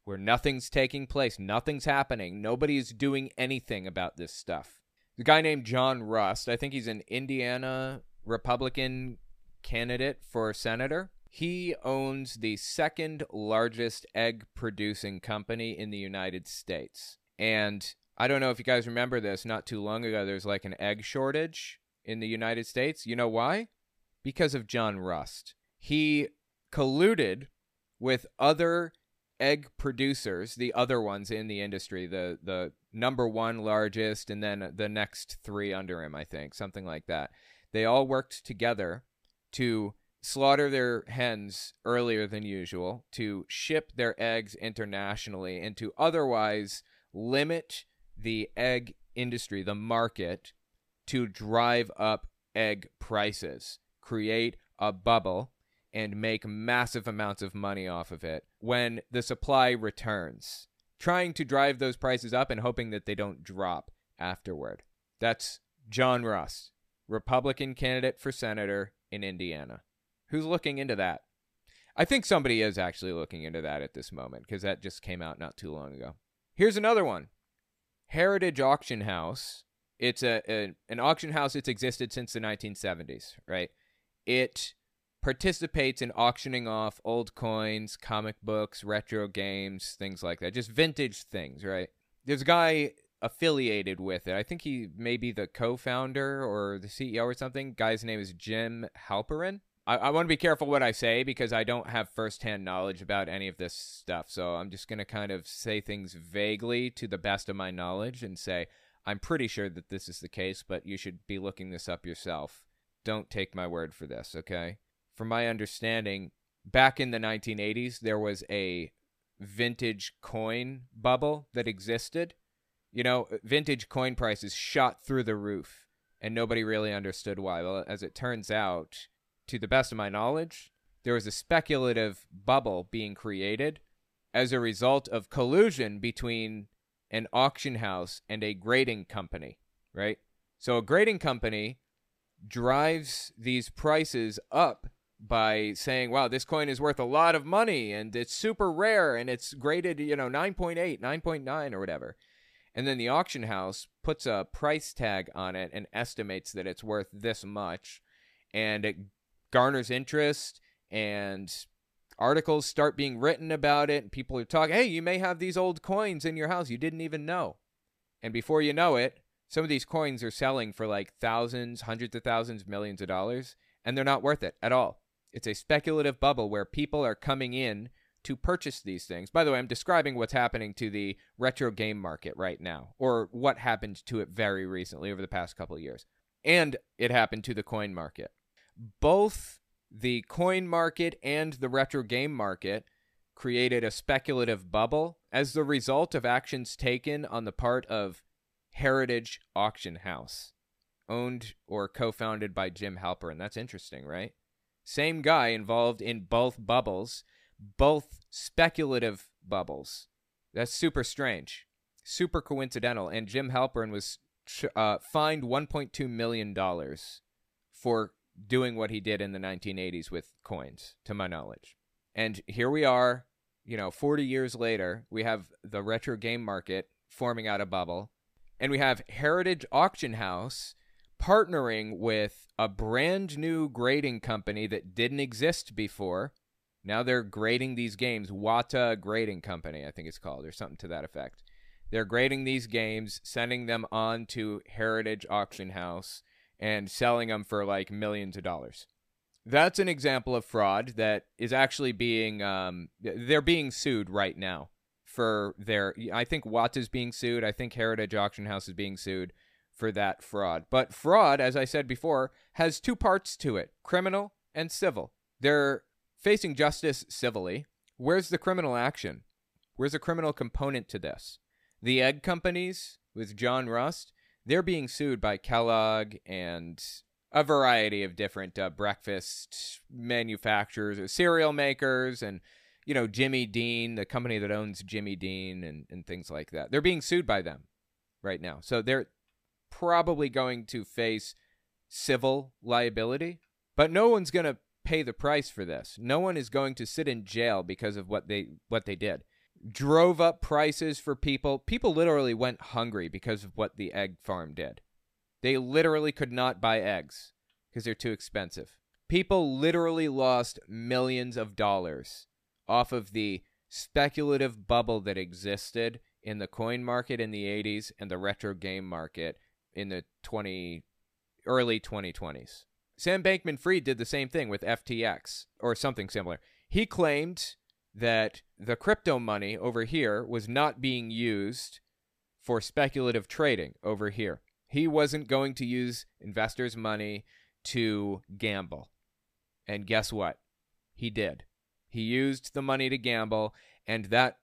where nothing's taking place, nothing's happening, nobody's doing anything about this stuff. The guy named John Rust, I think he's an Indiana Republican candidate for senator. He owns the second largest egg producing company in the United States. And I don't know if you guys remember this, not too long ago, there's like an egg shortage in the United States. You know why? Because of John Rust. He colluded with other egg producers, the other ones in the industry, the the number one largest, and then the next three under him, I think, something like that. They all worked together to slaughter their hens earlier than usual, to ship their eggs internationally, and to otherwise limit the egg industry, the market, to drive up egg prices, create a bubble and make massive amounts of money off of it when the supply returns, trying to drive those prices up and hoping that they don't drop afterward. That's John Ross, Republican candidate for senator in Indiana. Who's looking into that? I think somebody is actually looking into that at this moment because that just came out not too long ago. Here's another one Heritage Auction House. It's a, a an auction house that's existed since the 1970s, right? It participates in auctioning off old coins, comic books, retro games, things like that. Just vintage things, right? There's a guy affiliated with it. I think he may be the co-founder or the CEO or something. Guy's name is Jim Halperin. I, I want to be careful what I say because I don't have firsthand knowledge about any of this stuff. So I'm just going to kind of say things vaguely to the best of my knowledge and say, I'm pretty sure that this is the case, but you should be looking this up yourself. Don't take my word for this, okay? from my understanding, back in the 1980s, there was a vintage coin bubble that existed. You know, vintage coin prices shot through the roof, and nobody really understood why. Well, as it turns out, to the best of my knowledge, there was a speculative bubble being created as a result of collusion between an auction house and a grading company, right? So a grading company drives these prices up by saying, wow, this coin is worth a lot of money and it's super rare and it's graded, you know, 9.8, 9.9 or whatever. And then the auction house puts a price tag on it and estimates that it's worth this much. And it garners interest and articles start being written about it. And people are talking, hey, you may have these old coins in your house you didn't even know. And before you know it, some of these coins are selling for like thousands, hundreds of thousands, millions of dollars, and they're not worth it at all. It's a speculative bubble where people are coming in to purchase these things. By the way, I'm describing what's happening to the retro game market right now, or what happened to it very recently over the past couple of years. And it happened to the coin market. Both the coin market and the retro game market created a speculative bubble as the result of actions taken on the part of Heritage Auction House, owned or co founded by Jim Halperin. That's interesting, right? Same guy involved in both bubbles, both speculative bubbles. That's super strange, super coincidental. And Jim Halperin was uh, fined $1.2 million for doing what he did in the 1980s with coins, to my knowledge. And here we are, you know, 40 years later, we have the retro game market forming out a bubble, and we have Heritage Auction House partnering with a brand new grading company that didn't exist before. Now they're grading these games. Wata Grading Company, I think it's called, or something to that effect. They're grading these games, sending them on to Heritage Auction House, and selling them for like millions of dollars. That's an example of fraud that is actually being um, they're being sued right now for their. I think Watts is being sued. I think Heritage Auction House is being sued for that fraud. But fraud, as I said before, has two parts to it criminal and civil. They're facing justice civilly. Where's the criminal action? Where's the criminal component to this? The egg companies with John Rust, they're being sued by Kellogg and a variety of different uh, breakfast manufacturers or cereal makers and you know Jimmy Dean, the company that owns Jimmy Dean and, and things like that. They're being sued by them right now. So they're probably going to face civil liability, but no one's going to pay the price for this. No one is going to sit in jail because of what they what they did. Drove up prices for people. People literally went hungry because of what the egg farm did. They literally could not buy eggs because they're too expensive. People literally lost millions of dollars off of the speculative bubble that existed in the coin market in the 80s and the retro game market in the 20 early 2020s. Sam Bankman Fried did the same thing with FTX or something similar. He claimed that the crypto money over here was not being used for speculative trading over here. He wasn't going to use investors' money to gamble. And guess what? He did. He used the money to gamble, and that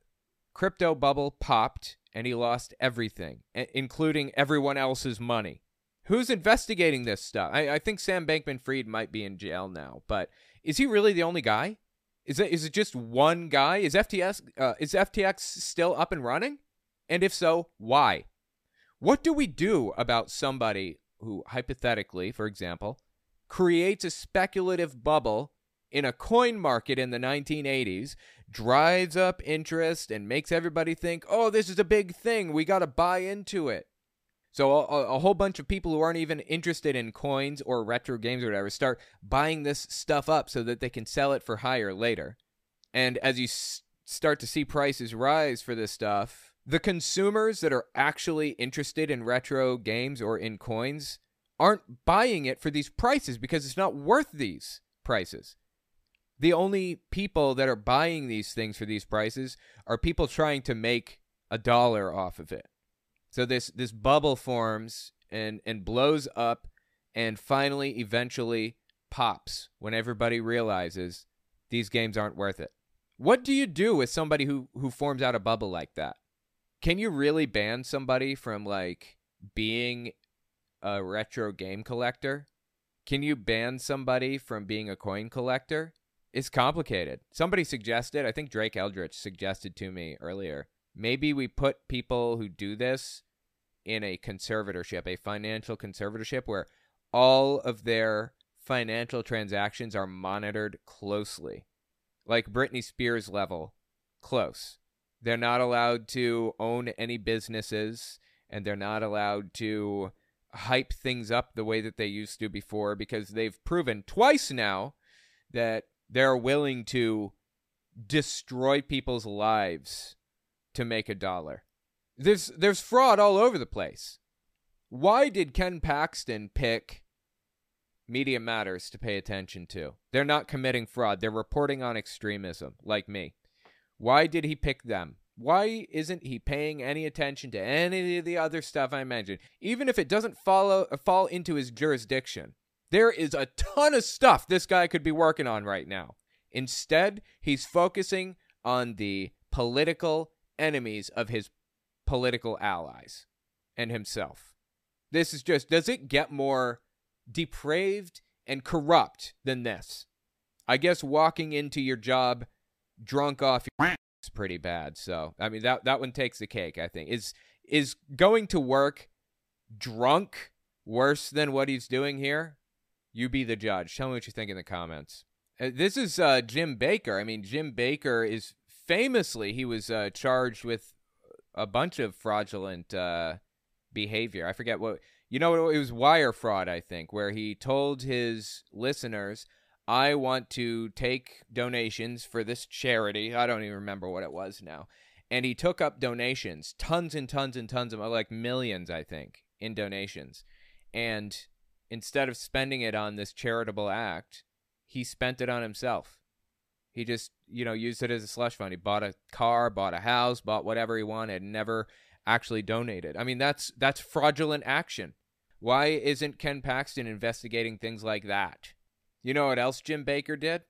crypto bubble popped and he lost everything, including everyone else's money. Who's investigating this stuff? I, I think Sam Bankman Fried might be in jail now, but is he really the only guy? Is it is it just one guy? Is FTS uh, is FTX still up and running? And if so, why? What do we do about somebody who hypothetically, for example, creates a speculative bubble in a coin market in the 1980s, drives up interest and makes everybody think, oh, this is a big thing. We got to buy into it. So a, a, whole bunch of people who aren't even interested in coins or retro games or whatever start buying this stuff up so that they can sell it for higher later. And as you s- start to see prices rise for this stuff, the consumers that are actually interested in retro games or in coins aren't buying it for these prices because it's not worth these prices the only people that are buying these things for these prices are people trying to make a dollar off of it. So this this bubble forms and and blows up and finally eventually pops when everybody realizes these games aren't worth it. What do you do with somebody who who forms out a bubble like that? Can you really ban somebody from like being a retro game collector? Can you ban somebody from being a coin collector? It's complicated. Somebody suggested, I think Drake Eldritch suggested to me earlier, maybe we put people who do this in a conservatorship, a financial conservatorship where all of their financial transactions are monitored closely, like Britney Spears level close. They're not allowed to own any businesses and they're not allowed to hype things up the way that they used to before because they've proven twice now that they're willing to destroy people's lives to make a dollar. There's there's fraud all over the place. Why did Ken Paxton pick Media Matters to pay attention to? They're not committing fraud. They're reporting on extremism like me. Why did he pick them? Why isn't he paying any attention to any of the other stuff I mentioned? Even if it doesn't follow fall into his jurisdiction. There is a ton of stuff this guy could be working on right now. Instead, he's focusing on the political enemies of his political allies and himself. This is just, does it get more depraved and corrupt than this? I guess walking into your job drunk off your is pretty bad. So, I mean, that, that one takes the cake, I think. Is, is going to work drunk worse than what he's doing here? You be the judge. Tell me what you think in the comments. Uh, this is uh, Jim Bakker. I mean, Jim Bakker is famously he was uh, charged with a bunch of fraudulent uh, behavior. I forget what you know. It was wire fraud, I think, where he told his listeners, "I want to take donations for this charity." I don't even remember what it was now, and he took up donations, tons and tons and tons of like millions, I think, in donations, and instead of spending it on this charitable act, he spent it on himself. He just, you know, used it as a slush fund. He bought a car, bought a house, bought whatever he wanted, never actually donated. I mean, that's that's fraudulent action. Why isn't Ken Paxton investigating things like that? You know what else Jim Bakker did?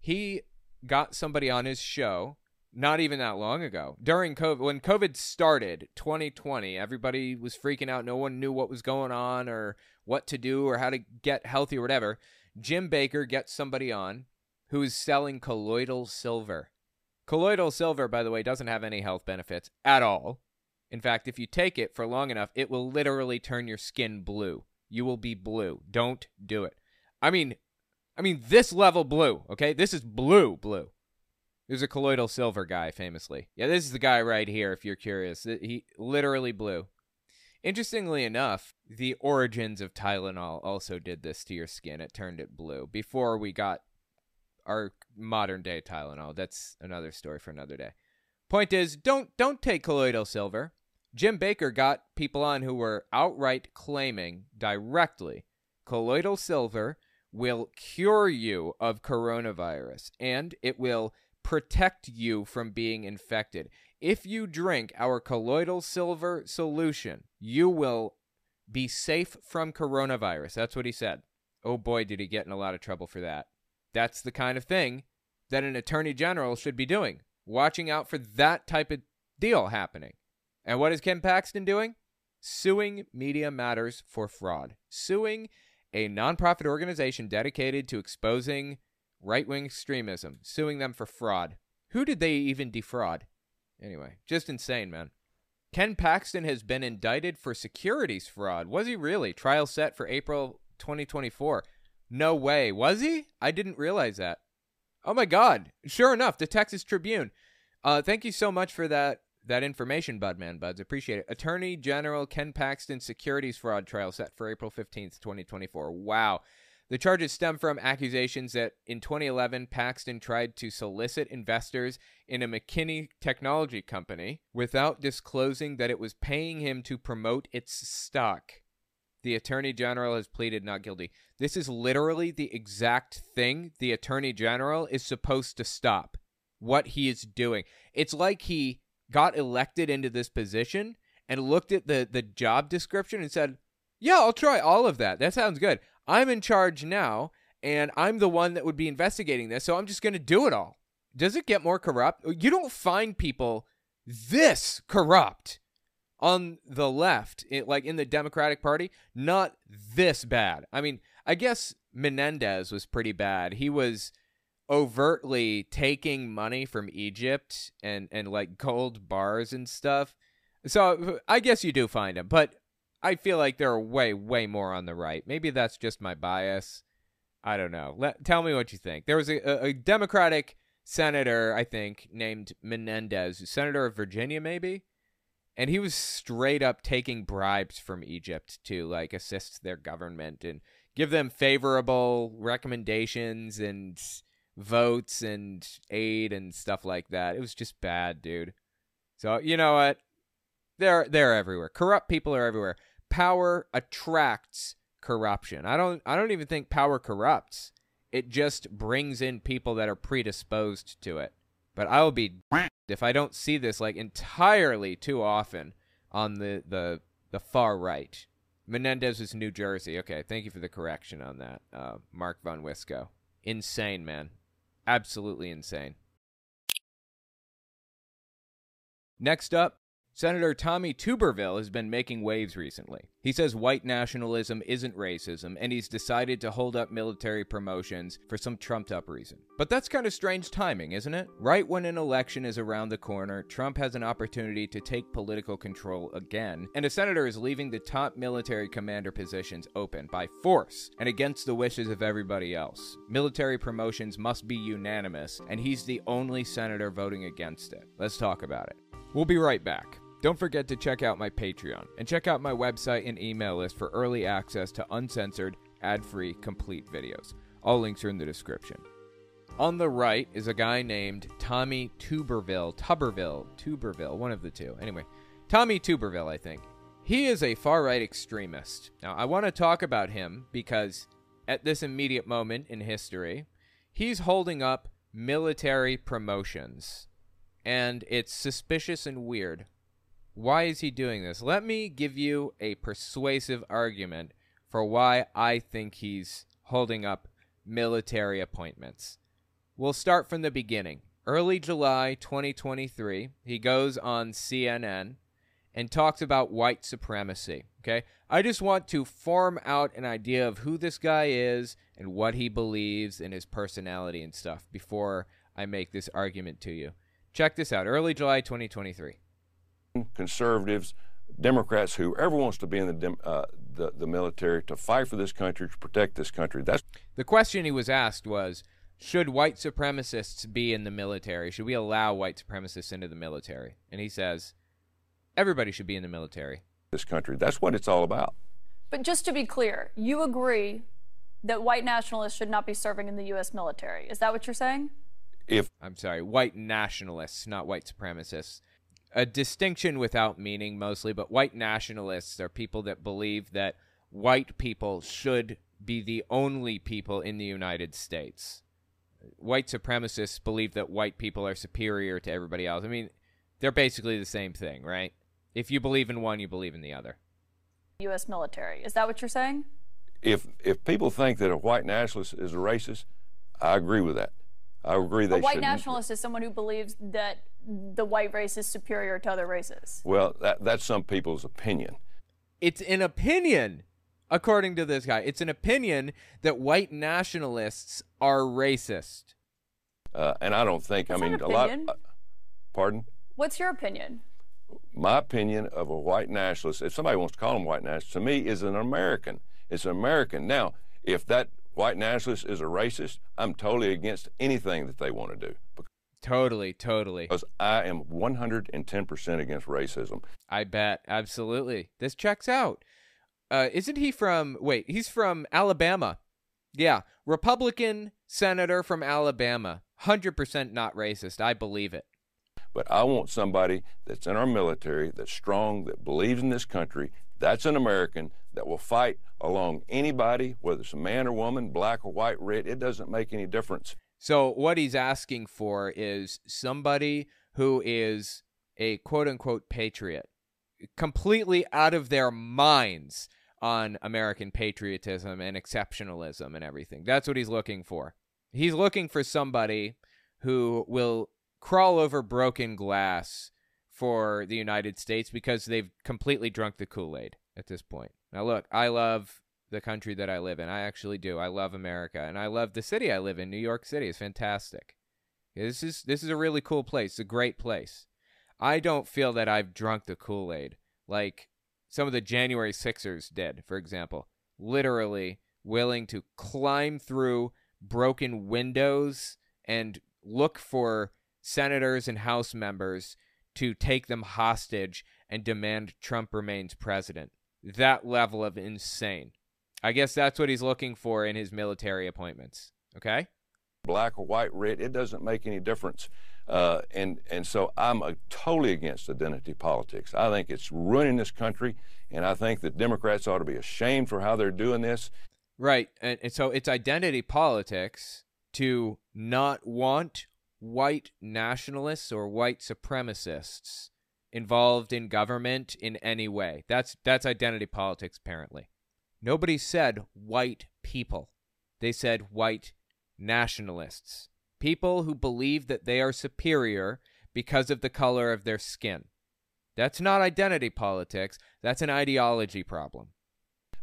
He got somebody on his show not even that long ago during COVID. When COVID started, 2020, everybody was freaking out. No one knew what was going on or what to do or how to get healthy or whatever. Jim Bakker gets somebody on who is selling colloidal silver. Colloidal silver, by the way, doesn't have any health benefits at all. In fact, if you take it for long enough, it will literally turn your skin blue. You will be blue. Don't do it. I mean, I mean this level blue, okay? This is blue blue. There's a colloidal silver guy famously. Yeah, this is the guy right here if you're curious. He literally blue. Interestingly enough, the origins of Tylenol also did this to your skin. It turned it blue before we got our modern day Tylenol. That's another story for another day. Point is, don't don't take colloidal silver. Jim Bakker got people on who were outright claiming directly colloidal silver will cure you of coronavirus and it will protect you from being infected. If you drink our colloidal silver solution, you will be safe from coronavirus. That's what he said. Oh boy, did he get in a lot of trouble for that. That's the kind of thing that an attorney general should be doing, watching out for that type of deal happening. And what is Ken Paxton doing? Suing Media Matters for fraud, suing a nonprofit organization dedicated to exposing right wing extremism, suing them for fraud. Who did they even defraud? Anyway, just insane, man. Ken Paxton has been indicted for securities fraud. Was he really? Trial set for April 2024. No way. Was he? I didn't realize that. Oh my God. Sure enough, the Texas Tribune. Uh, thank you so much for that that information, Budman Buds. Appreciate it. Attorney General Ken Paxton securities fraud trial set for April 15th, 2024. Wow. The charges stem from accusations that in 2011, Paxton tried to solicit investors in a McKinney technology company without disclosing that it was paying him to promote its stock. The Attorney General has pleaded not guilty. This is literally the exact thing the Attorney General is supposed to stop. What he is doing. It's like he got elected into this position and looked at the, the job description and said, Yeah, I'll try all of that. That sounds good. I'm in charge now, and I'm the one that would be investigating this, so I'm just going to do it all. Does it get more corrupt? You don't find people this corrupt on the left, like in the Democratic Party, not this bad. I mean, I guess Menendez was pretty bad. He was overtly taking money from Egypt and and like gold bars and stuff. So I guess you do find him, but I feel like they're way, way more on the right. Maybe that's just my bias. I don't know. Let, tell me what you think. There was a, a Democratic senator, I think, named Menendez, senator of Virginia, maybe, and he was straight up taking bribes from Egypt to like assist their government and give them favorable recommendations and votes and aid and stuff like that. It was just bad, dude. So you know what? They're they're everywhere. Corrupt people are everywhere. Power attracts corruption. I don't I don't even think power corrupts. It just brings in people that are predisposed to it. But I will be if I don't see this like entirely too often on the the the far right. Menendez is New Jersey. Okay, thank you for the correction on that, uh, Mark Von Wisco. Insane, man. Absolutely insane. Next up, Senator Tommy Tuberville has been making waves recently. He says white nationalism isn't racism, and he's decided to hold up military promotions for some trumped up reason. But that's kind of strange timing, isn't it? Right when an election is around the corner, Trump has an opportunity to take political control again, and a senator is leaving the top military commander positions open by force and against the wishes of everybody else. Military promotions must be unanimous, and he's the only senator voting against it. Let's talk about it. We'll be right back. Don't forget to check out my Patreon and check out my website and email list for early access to uncensored, ad free, complete videos. All links are in the description. On the right is a guy named Tommy Tuberville, Tuberville, Tuberville, one of the two. Anyway, Tommy Tuberville, I think. He is a far right extremist. Now, I want to talk about him because at this immediate moment in history, he's holding up military promotions. And it's suspicious and weird. Why is he doing this? Let me give you a persuasive argument for why I think he's holding up military appointments. We'll start from the beginning. Early July 2023, he goes on CNN and talks about white supremacy. Okay? I just want to form out an idea of who this guy is and what he believes in his personality and stuff before I make this argument to you. Check this out. Early July 2023 conservatives, Democrats, whoever wants to be in the, uh, the, the military to fight for this country, to protect this country. That's the question he was asked was, should white supremacists be in the military? Should we allow white supremacists into the military? And he says, everybody should be in the military. This country. That's what it's all about. But just to be clear, you agree that white nationalists should not be serving in the U.S. military. Is that what you're saying? If I'm sorry, white nationalists, not white supremacists a distinction without meaning mostly, but white nationalists are people that believe that white people should be the only people in the United States. White supremacists believe that white people are superior to everybody else. I mean, they're basically the same thing, right? If you believe in one, you believe in the other. U.S. military. Is that what you're saying? If if people think that a white nationalist is a racist, I agree with that. I agree. They a white nationalist is someone who believes that the white race is superior to other races. Well, that, that's some people's opinion. It's an opinion, according to this guy. It's an opinion that white nationalists are racist. Uh, and I don't think, That's I mean, a lot. Uh, pardon? What's your opinion? My opinion of a white nationalist, if somebody wants to call him white nationalist, to me is an American. It's an American. Now, if that white nationalist is a racist, I'm totally against anything that they want to do. Totally, totally. Because I am 110% against racism. I bet. Absolutely. This checks out. Uh, isn't he from, wait, he's from Alabama. Yeah. Republican senator from Alabama. 100% not racist. I believe it. But I want somebody that's in our military, that's strong, that believes in this country. That's an American that will fight along anybody, whether it's a man or woman, black or white, red. It doesn't make any difference. So what he's asking for is somebody who is a quote unquote patriot, completely out of their minds on American patriotism and exceptionalism and everything. That's what he's looking for. He's looking for somebody who will crawl over broken glass for the United States because they've completely drunk the Kool Aid at this point. Now, look, I love the country that I live in. I actually do. I love America, and I love the city I live in. New York City is fantastic. This is this is a really cool place. It's a great place. I don't feel that I've drunk the Kool Aid. Like some of the January Sixers did, for example. Literally willing to climb through broken windows and look for senators and House members to take them hostage and demand Trump remains president. That level of insane. I guess that's what he's looking for in his military appointments. Okay? Black or white, red, it doesn't make any difference. Uh, and, and so I'm uh, totally against identity politics. I think it's ruining this country, and I think that Democrats ought to be ashamed for how they're doing this. Right. And, and so it's identity politics to not want white nationalists or white supremacists involved in government in any way. That's that's identity politics apparently. Nobody said white people. They said white nationalists. People who believe that they are superior because of the color of their skin. That's not identity politics, that's an ideology problem.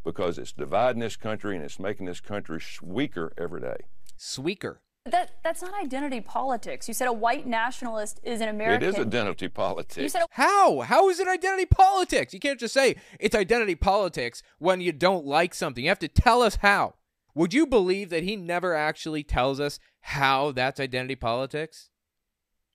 Because it's dividing this country and it's making this country weaker every day. Sweaker. That that's not identity politics. You said a white nationalist is an American. It is identity politics. You said a- How? How is it identity politics? You can't just say it's identity politics when you don't like something. You have to tell us how. Would you believe that he never actually tells us how that's identity politics?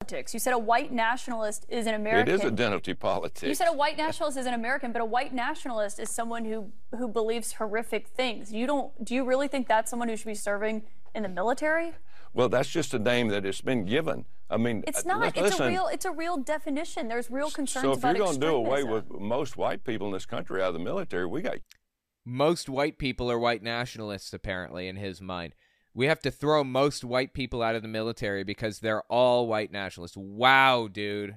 politics. You said a white nationalist is an American. It is identity politics. You said a white nationalist is an American, but a white nationalist is someone who who believes horrific things. You don't do you really think that's someone who should be serving in the military? Well, that's just a name that has been given. I mean, It's uh, not. listen, it's a real. It's a real definition. There's real concerns So if you're going to do away with most white people in this country out of the military, we got Most white people are white nationalists, apparently, in his mind. We have to throw most white people out of the military because they're all white nationalists. Wow, dude.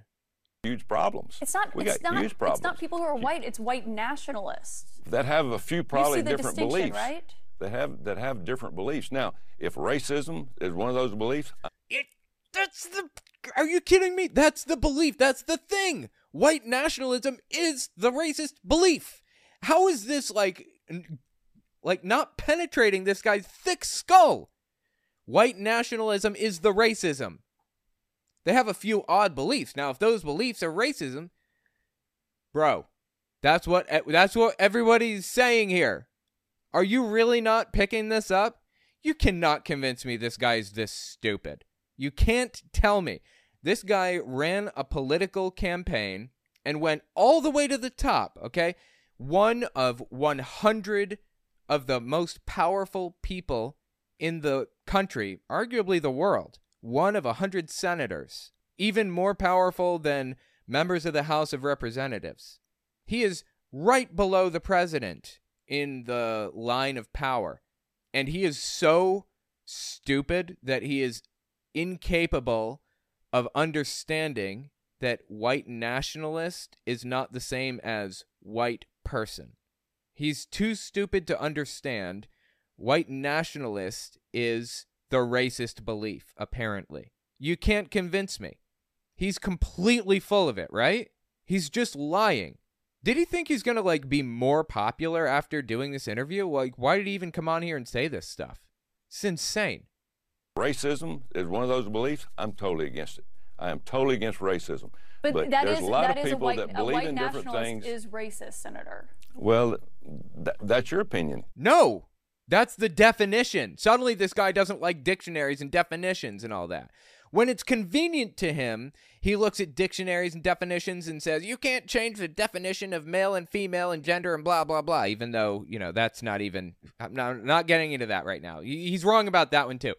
huge problems. It's not. We it's got not. huge problems It's not people who are white. It's white nationalists. that have a few you probably see the different beliefs. right? That have that have different beliefs. Now, if racism is one of those beliefs, It, that's the. Are you kidding me? That's the belief. That's the thing. White nationalism is the racist belief. How is this like, like not penetrating this guy's thick skull? White nationalism is the racism. They have a few odd beliefs. Now, if those beliefs are racism, bro, that's what that's what everybody's saying here. Are you really not picking this up? You cannot convince me this guy is this stupid. You can't tell me. This guy ran a political campaign and went all the way to the top, okay? One of 100 of the most powerful people in the country, arguably the world. One of 100 senators, even more powerful than members of the House of Representatives. He is right below the president in the line of power. And he is so stupid that he is incapable of understanding that white nationalist is not the same as white person. He's too stupid to understand white nationalist is the racist belief, apparently. You can't convince me. He's completely full of it, right? He's just lying. Did he think he's going to like be more popular after doing this interview? Like why did he even come on here and say this stuff? It's insane. racism is one of those beliefs. I'm totally against it. I am totally against racism. But, that there's is a lot that of people white, that a believe white in different nationalist things. is racist, Senator. Well, th- that's your opinion. No. That's the definition. Suddenly this guy doesn't like dictionaries and definitions and all that. When it's convenient to him, he looks at dictionaries and definitions and says, "You can't change the definition of male and female and gender and blah blah blah." Even though, you know, that's not even I'm not, not getting into that right now. He's wrong about that one too.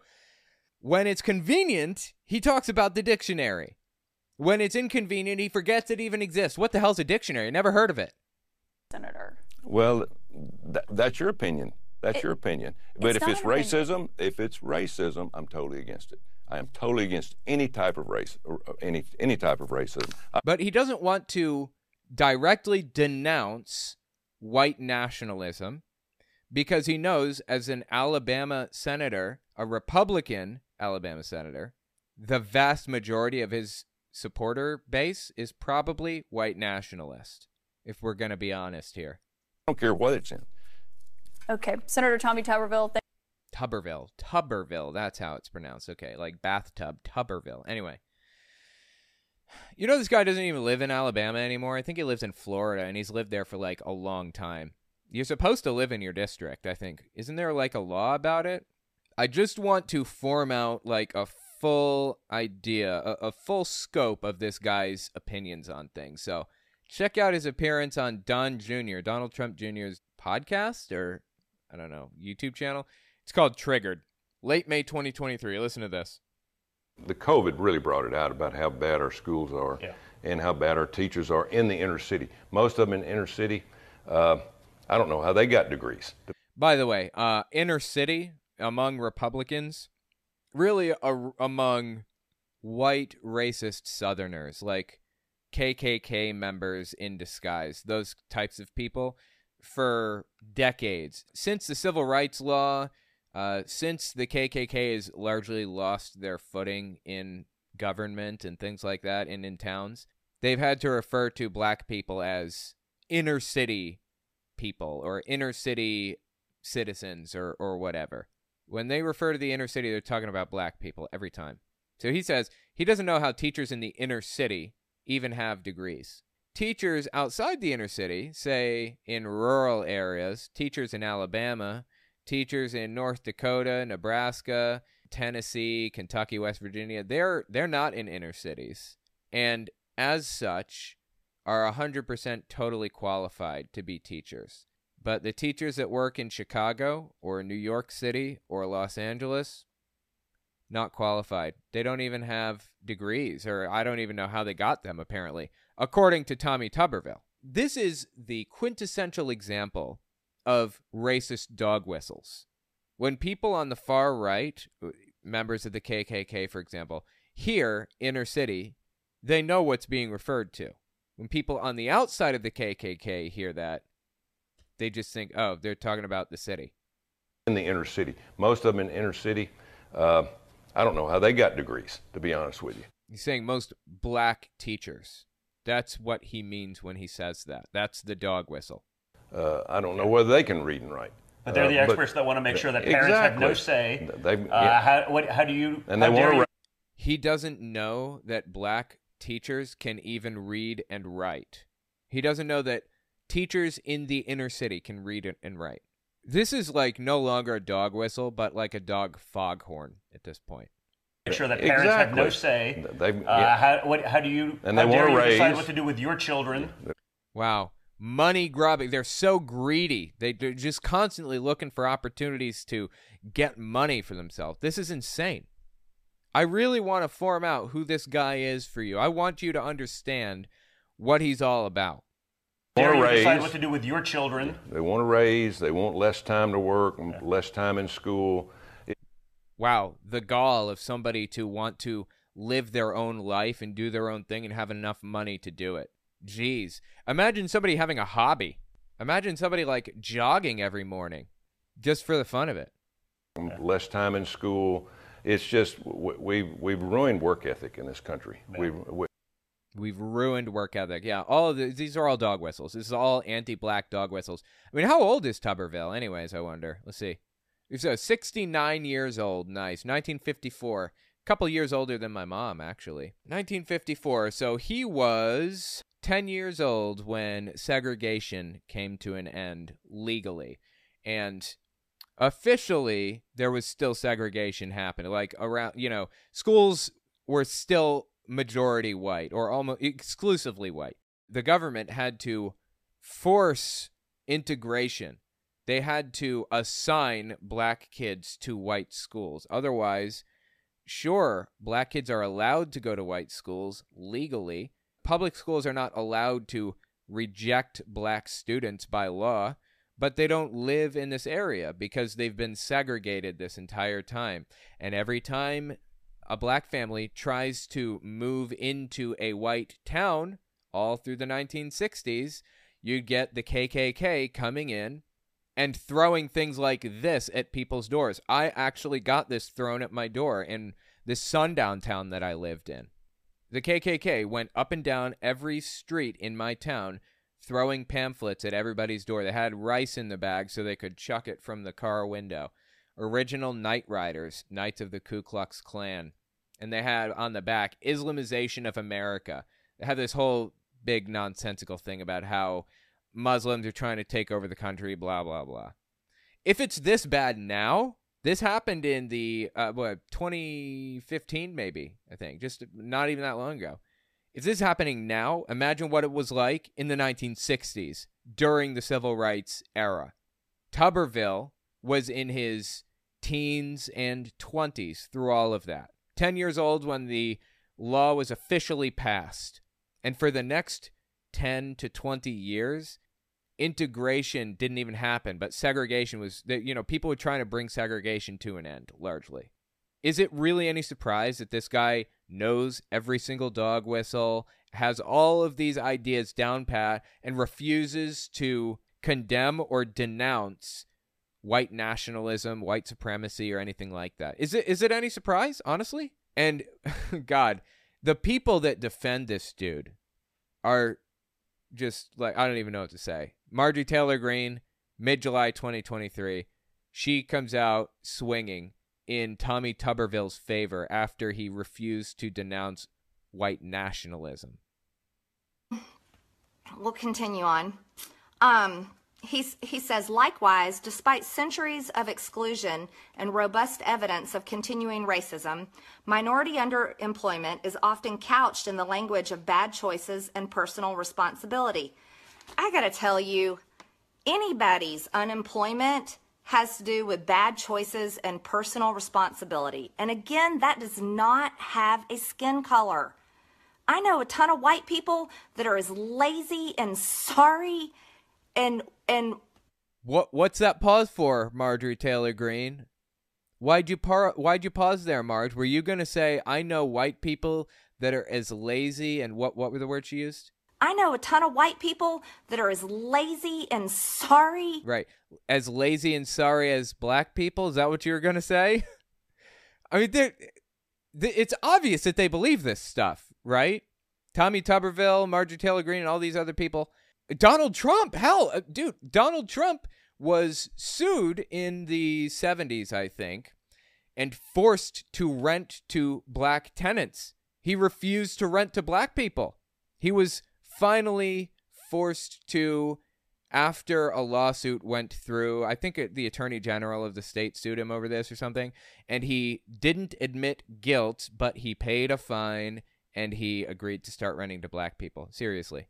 When it's convenient, he talks about the dictionary. When it's inconvenient, he forgets it even exists. What the hell's a dictionary? Never heard of it. Senator. Well, th- that's your opinion. That's It- your opinion. But it's if it's an opinion. racism, if it's racism, I'm totally against it. I am totally against any type of race, or or any any type of racism. Uh, but he doesn't want to directly denounce white nationalism because he knows, as an Alabama senator, a Republican Alabama senator, the vast majority of his supporter base is probably white nationalist, if we're going to be honest here. I don't care what it's in. Okay, Senator Tommy Tuberville. Thank- Tuberville. Tuberville. That's how it's pronounced. Okay. Like bathtub. Tuberville. Anyway. You know, this guy doesn't even live in Alabama anymore. I think he lives in Florida, and he's lived there for like a long time. You're supposed to live in your district, I think. Isn't there like a law about it? I just want to form out like a full idea, a, a full scope of this guy's opinions on things. So check out his appearance on Don Jr., Donald Trump Jr.'s podcast or I don't know, YouTube channel. It's called Triggered. Late May 2023. Listen to this. The COVID really brought it out about how bad our schools are Yeah. and how bad our teachers are in the inner city. Most of them in inner city, uh, I don't know how they got degrees. By the way, uh, inner city among Republicans, really a, among white racist Southerners, like KKK members in disguise, those types of people, for decades. Since the Civil Rights Law, uh, since the KKK has largely lost their footing in government and things like that and in towns, they've had to refer to black people as inner city people or inner city citizens or, or whatever. When they refer to the inner city, they're talking about black people every time. So he says he doesn't know how teachers in the inner city even have degrees. Teachers outside the inner city, say in rural areas, teachers in Alabama, teachers in North Dakota, Nebraska, Tennessee, Kentucky, West Virginia, they're they're not in inner cities. And as such, are 100% totally qualified to be teachers. But the teachers that work in Chicago or New York City or Los Angeles, not qualified. They don't even have degrees, or I don't even know how they got them, apparently, according to Tommy Tuberville. This is the quintessential example of racist dog whistles. When people on the far right, members of the KKK, for example, hear inner city, they know what's being referred to. When people on the outside of the KKK hear that, they just think, oh, they're talking about the city. In the inner city. Most of them in inner city, uh, I don't know how they got degrees, to be honest with you. He's saying most black teachers. That's what he means when he says that. That's the dog whistle. Uh, I don't know whether they can read and write. But they're the Uh, experts that want to make sure that parents have no say. They, Uh, yeah. how, what, how do you? and they how dare want you- to. He doesn't know that black teachers can even read and write. He doesn't know that teachers in the inner city can read and- and write. This is like no longer a dog whistle, but like a dog foghorn at this point. make sure that parents have no say. They, Uh, how, what, how do you? And how they dare wanna you decide what to do with your children? Wow. Money grubbing. They're so greedy. They- They're just constantly looking for opportunities to get money for themselves. This is insane. I really want to form out who this guy is for you. I want you to understand what he's all about. Dare wanna you decide what to do with your children? They want to raise. They want less time to work, and less time in school. Wow, the gall of somebody to want to live their own life and do their own thing and have enough money to do it. Jeez. Imagine somebody having a hobby. Imagine somebody like jogging every morning just for the fun of it. Less time in school. It's just we've we've ruined work ethic in this country. We've we, We've ruined work ethic. Yeah, all of the, these are all dog whistles. This is all anti-black dog whistles. I mean, how old is Tuberville, anyways? I wonder. Let's see. He's uh, 69 years old. Nice. 1954. A couple years older than my mom, actually. 1954. So he was 10 years old when segregation came to an end legally, and officially there was still segregation happening. Like around, you know, schools were still majority white or almost exclusively white. The government had to force integration. They had to assign black kids to white schools. Otherwise, sure, black kids are allowed to go to white schools legally. Public schools are not allowed to reject black students by law, but they don't live in this area because they've been segregated this entire time. And every time a black family tries to move into a white town all through the 1960s, you get the KKK coming in and throwing things like this at people's doors. I actually got this thrown at my door in this sundown town that I lived in. The KKK went up and down every street in my town throwing pamphlets at everybody's door. They had rice in the bag so they could chuck it from the car window. Original Night Riders, Knights of the Ku Klux Klan. And they had on the back Islamization of America. They had this whole big nonsensical thing about how Muslims are trying to take over the country, blah blah blah. If it's this bad now, this happened in the uh, what 2015 maybe I think, just not even that long ago. If this is happening now, imagine what it was like in the 1960s during the civil rights era. Tuberville was in his teens and 20s through all of that. 10 years old when the law was officially passed. And for the next 10 to 20 years, integration didn't even happen, but segregation was, that you know, people were trying to bring segregation to an end largely. Is it really any surprise that this guy knows every single dog whistle, has all of these ideas down pat, and refuses to condemn or denounce white nationalism, white supremacy, or anything like that? Is it is it any surprise, honestly? And God, the people that defend this dude are just like I don't even know what to say. Marjorie Taylor Greene, mid July 2023, she comes out swinging in Tommy Tuberville's favor after he refused to denounce white nationalism. We'll continue on. Um, He's, he says, likewise, despite centuries of exclusion and robust evidence of continuing racism, minority underemployment is often couched in the language of bad choices and personal responsibility. I gotta tell you, anybody's unemployment has to do with bad choices and personal responsibility. And again, that does not have a skin color. I know a ton of white people that are as lazy and sorry and and what what's that pause for, Marjorie Taylor Greene? Why'd you par- Why'd you pause there, Marge? Were you gonna say I know white people that are as lazy and what what were the words she used? I know a ton of white people that are as lazy and sorry. Right, as lazy and sorry as black people. Is that what you were gonna say? I mean, they it's obvious that they believe this stuff, right? Tommy Tuberville, Marjorie Taylor Greene, and all these other people Donald Trump, hell, uh, dude, Donald Trump was sued in the 70s, I think, and forced to rent to black tenants. He refused to rent to black people. He was finally forced to after a lawsuit went through. I think the attorney general of the state sued him over this or something, and he didn't admit guilt, but he paid a fine and he agreed to start renting to black people. Seriously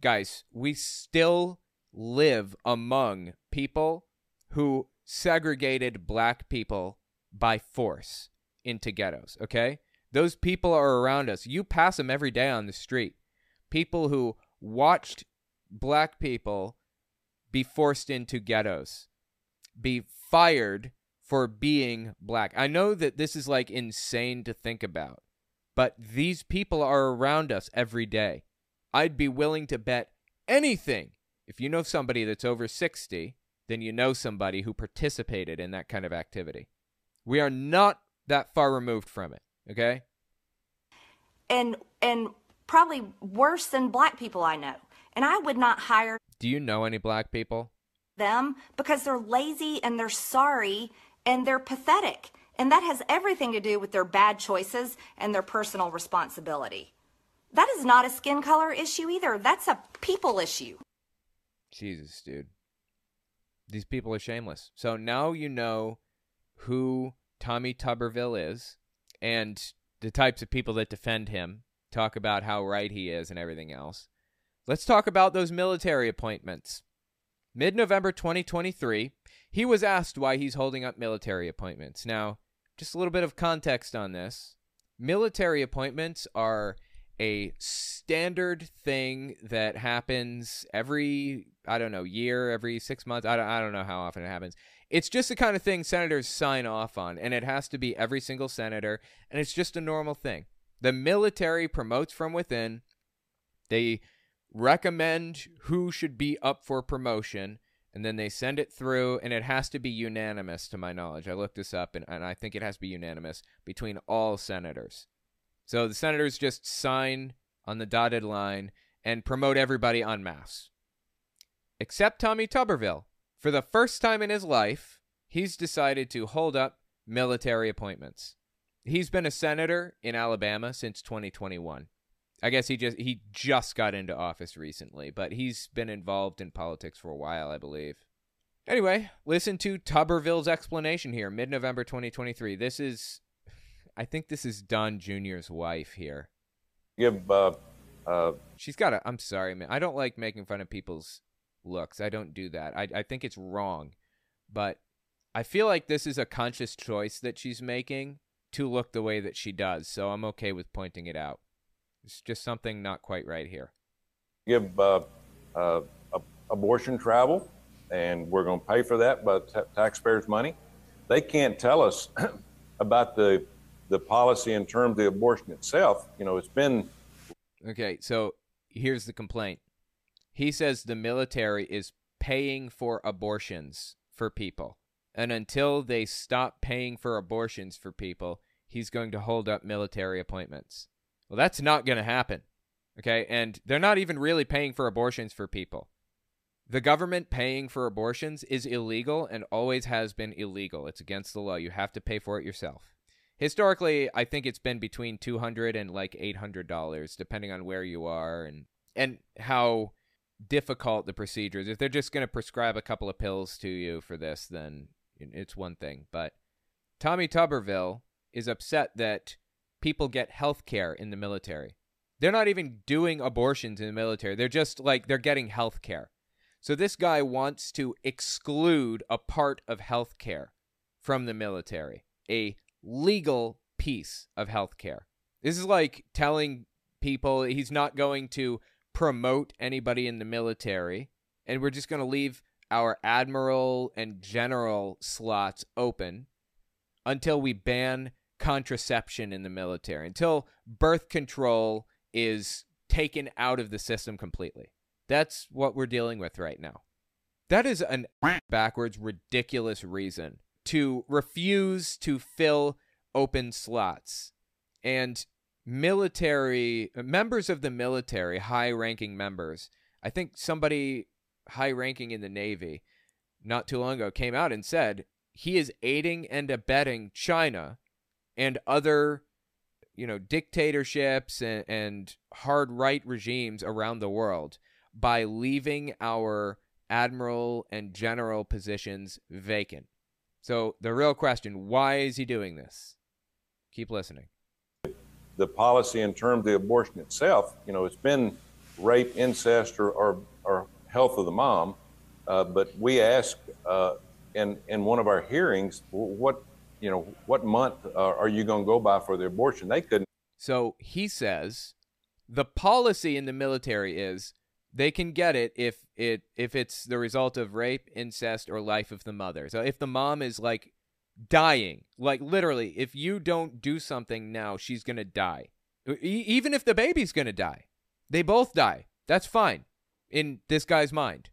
guys, we still live among people who segregated black people by force into ghettos, okay? Those people are around us. You pass them every day on the street. People who watched black people be forced into ghettos, be fired for being black. I know that this is like insane to think about, but these people are around us every day. I'd be willing to bet anything. If you know somebody that's over 60, then you know somebody who participated in that kind of activity. We are not that far removed from it, okay? And and probably worse than black people I know. And I would not hire Do you know any black people? them because they're lazy and they're sorry and they're pathetic. And that has everything to do with their bad choices and their personal responsibility. That is not a skin color issue either. That's a people issue. Jesus, dude. These people are shameless. So now you know who Tommy Tuberville is and the types of people that defend him, talk about how right he is and everything else. Let's talk about those military appointments. Mid November 2023, he was asked why he's holding up military appointments. Now, just a little bit of context on this. Military appointments are a standard thing that happens every I don't know year, every six months. I don't, I don't know how often it happens. It's just the kind of thing senators sign off on, and it has to be every single senator, and it's just a normal thing. The military promotes from within. They recommend who should be up for promotion, and then they send it through, and it has to be unanimous, to my knowledge. I looked this up, and, and I think it has to be unanimous between all senators. So the senators just sign on the dotted line and promote everybody en masse. Except Tommy Tuberville. For the first time in his life, he's decided to hold up military appointments. He's been a senator in Alabama since 2021. I guess he just he just got into office recently, but he's been involved in politics for a while, I believe. Anyway, listen to Tuberville's explanation here, mid-November 2023. This is I think this is Don Jr.'s wife here. Give uh, uh, She's got a I'm sorry, man. I don't like making fun of people's looks. I don't do that. I I think it's wrong. But I feel like this is a conscious choice that she's making to look the way that she does, so I'm okay with pointing it out. It's just something not quite right here. give uh, uh, abortion travel, and we're going to pay for that by ta taxpayers' money. They can't tell us about the the policy in terms of the abortion itself. You know, it's been Okay, so here's the complaint. He says the military is paying for abortions for people. And until they stop paying for abortions for people, he's going to hold up military appointments. Well, that's not going to happen. Okay, and they're not even really paying for abortions for people. The government paying for abortions is illegal and always has been illegal. It's against the law. You have to pay for it yourself. Historically, I think it's been between 200 and like $800 depending on where you are and and how difficult the procedure is. If they're just going to prescribe a couple of pills to you for this, then it's one thing. But Tommy Tuberville is upset that people get health care in the military. They're not even doing abortions in the military. They're just like they're getting health care. So this guy wants to exclude a part of health care from the military, a legal piece of health care. This is like telling people he's not going to promote anybody in the military and we're just going to leave our admiral and general slots open until we ban contraception in the military, until birth control is taken out of the system completely. That's what we're dealing with right now. That is an backwards, ridiculous reason to refuse to fill open slots. And military uh, members of the military, high ranking members, I think somebody high ranking in the Navy not too long ago came out and said he is aiding and abetting China and other you know dictatorships and, and hard right regimes around the world by leaving our admiral and general positions vacant. So the real question, why is he doing this? Keep listening. the policy in terms of the abortion itself. You know, it's been rape, incest, or, or, or health of the mom. Uh, but we asked uh, in in one of our hearings, what you know, what month uh, are you going to go by for the abortion? They couldn't. So he says the policy in the military is they can get it if it if it's the result of rape, incest, or life of the mother. So if the mom is like dying, like literally, if you don't do something now, she's gonna die. E- even if the baby's gonna die, they both die. That's fine in this guy's mind.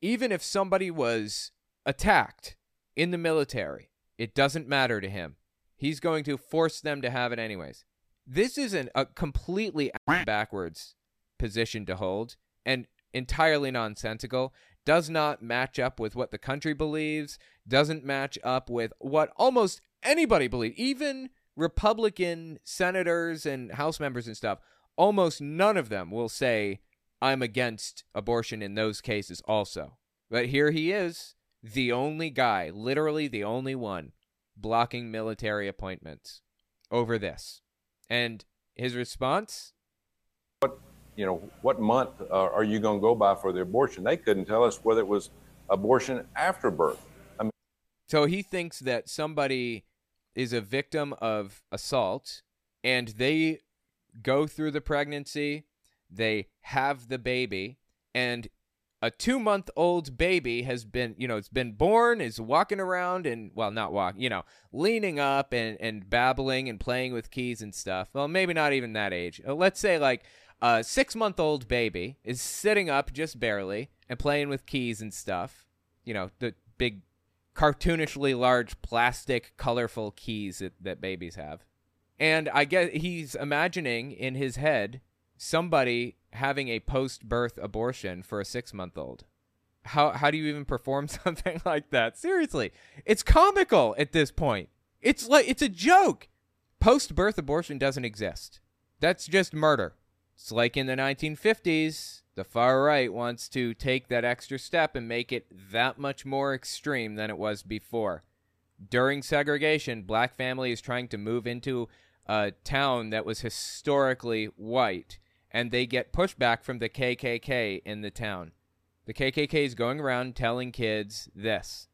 Even if somebody was attacked in the military, it doesn't matter to him. He's going to force them to have it anyways. This isn't a completely backwards position to hold and entirely nonsensical. Does not match up with what the country believes, doesn't match up with what almost anybody believes, even Republican senators and House members and stuff. Almost none of them will say, I'm against abortion in those cases also. But here he is, the only guy, literally the only one, blocking military appointments over this. And his response? You know, what month uh, are you going to go by for the abortion? They couldn't tell us whether it was abortion after birth. I mean, So he thinks that somebody is a victim of assault and they go through the pregnancy, they have the baby, and a two month old baby has been, you know, it's been born, is walking around and, well, not walking, you know, leaning up and, and babbling and playing with keys and stuff. Well, maybe not even that age. Uh, Let's say like a six month old baby is sitting up just barely and playing with keys and stuff. You know, the big cartoonishly large plastic colorful keys that, that babies have. And I guess he's imagining in his head somebody having a post birth abortion for a six month old. How how do you even perform something like that? Seriously. It's comical at this point. It's like it's a joke. Post birth abortion doesn't exist. That's just murder. It's like in the 1950s, the far right wants to take that extra step and make it that much more extreme than it was before. During segregation, black families trying to move into a town that was historically white, and they get pushback from the KKK in the town. The KKK is going around telling kids this.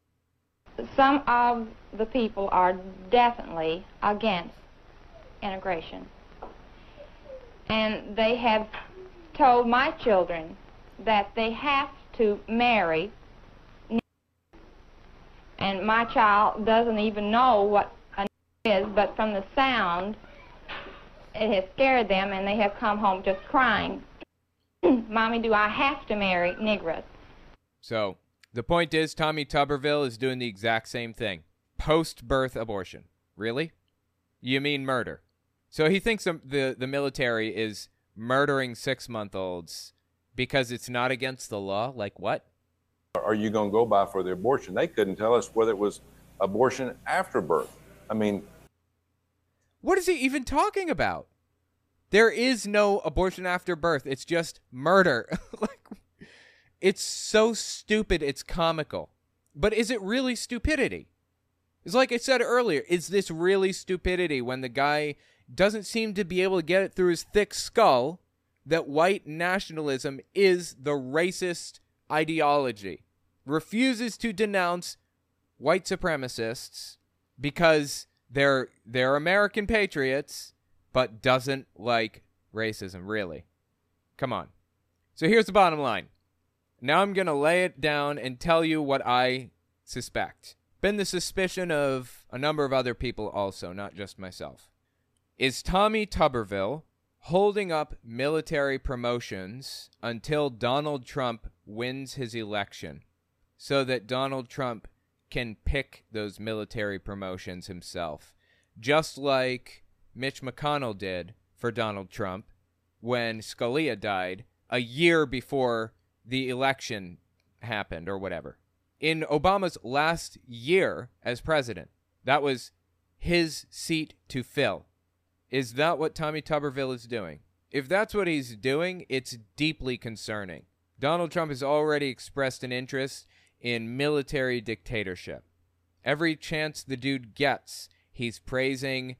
Some of the people are definitely against integration. And they have told my children that they have to marry. And my child doesn't even know what a is, but from the sound, it has scared them, and they have come home just crying. Mommy, do I have to marry Negroes? So the point is, Tommy Tuberville is doing the exact same thing post birth abortion. Really? You mean murder? So he thinks the, the military is murdering six month olds because it's not against the law? Like what? Are you going to go by for the abortion? They couldn't tell us whether it was abortion after birth. I mean, what is he even talking about? There is no abortion after birth. It's just murder. like, it's so stupid, it's comical. But is it really stupidity? It's like I said earlier, is this really stupidity when the guy doesn't seem to be able to get it through his thick skull that white nationalism is the racist ideology? Refuses to denounce white supremacists because they're they're American patriots, but doesn't like racism, really. Come on. So here's the bottom line. Now I'm going to lay it down and tell you what I suspect. Been the suspicion of a number of other people also, not just myself. Is Tommy Tuberville holding up military promotions until Donald Trump wins his election so that Donald Trump can pick those military promotions himself? Just like Mitch McConnell did for Donald Trump when Scalia died a year before the election happened or whatever. In Obama's last year as president, that was his seat to fill. Is that what Tommy Tuberville is doing? If that's what he's doing, it's deeply concerning. Donald Trump has already expressed an interest in military dictatorship. Every chance the dude gets, he's praising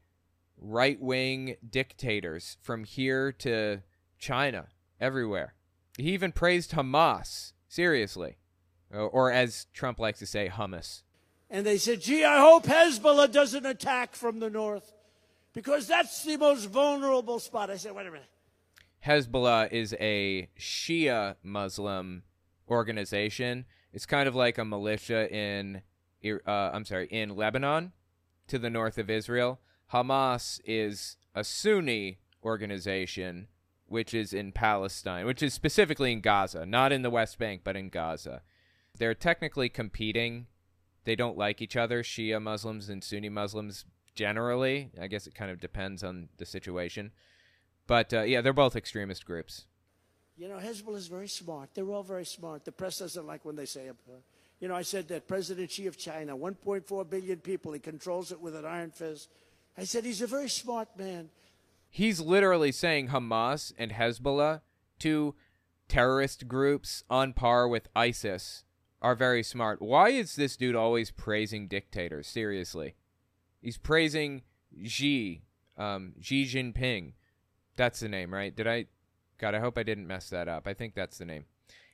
right wing dictators from here to China, everywhere. He even praised Hamas, seriously. Or, as Trump likes to say, hummus. And they said, gee, I hope Hezbollah doesn't attack from the north because that's the most vulnerable spot. I said, wait a minute. Hezbollah is a Shia Muslim organization. It's kind of like a militia in, uh, I'm sorry, in Lebanon to the north of Israel. Hamas is a Sunni organization which is in Palestine, which is specifically in Gaza, not in the West Bank, but in Gaza. They're technically competing. They don't like each other, Shia Muslims and Sunni Muslims generally. I guess it kind of depends on the situation. But uh, yeah, they're both extremist groups. You know, Hezbollah is very smart. They're all very smart. The press doesn't like when they say it. You know, I said that President Xi of China, 1.4 billion people, he controls it with an iron fist. I said he's a very smart man. He's literally saying Hamas and Hezbollah, two terrorist groups on par with ISIS, are very smart. Why is this dude always praising dictators? Seriously. He's praising Xi, um, Xi Jinping. That's the name, right? Did I? God, I hope I didn't mess that up. I think that's the name.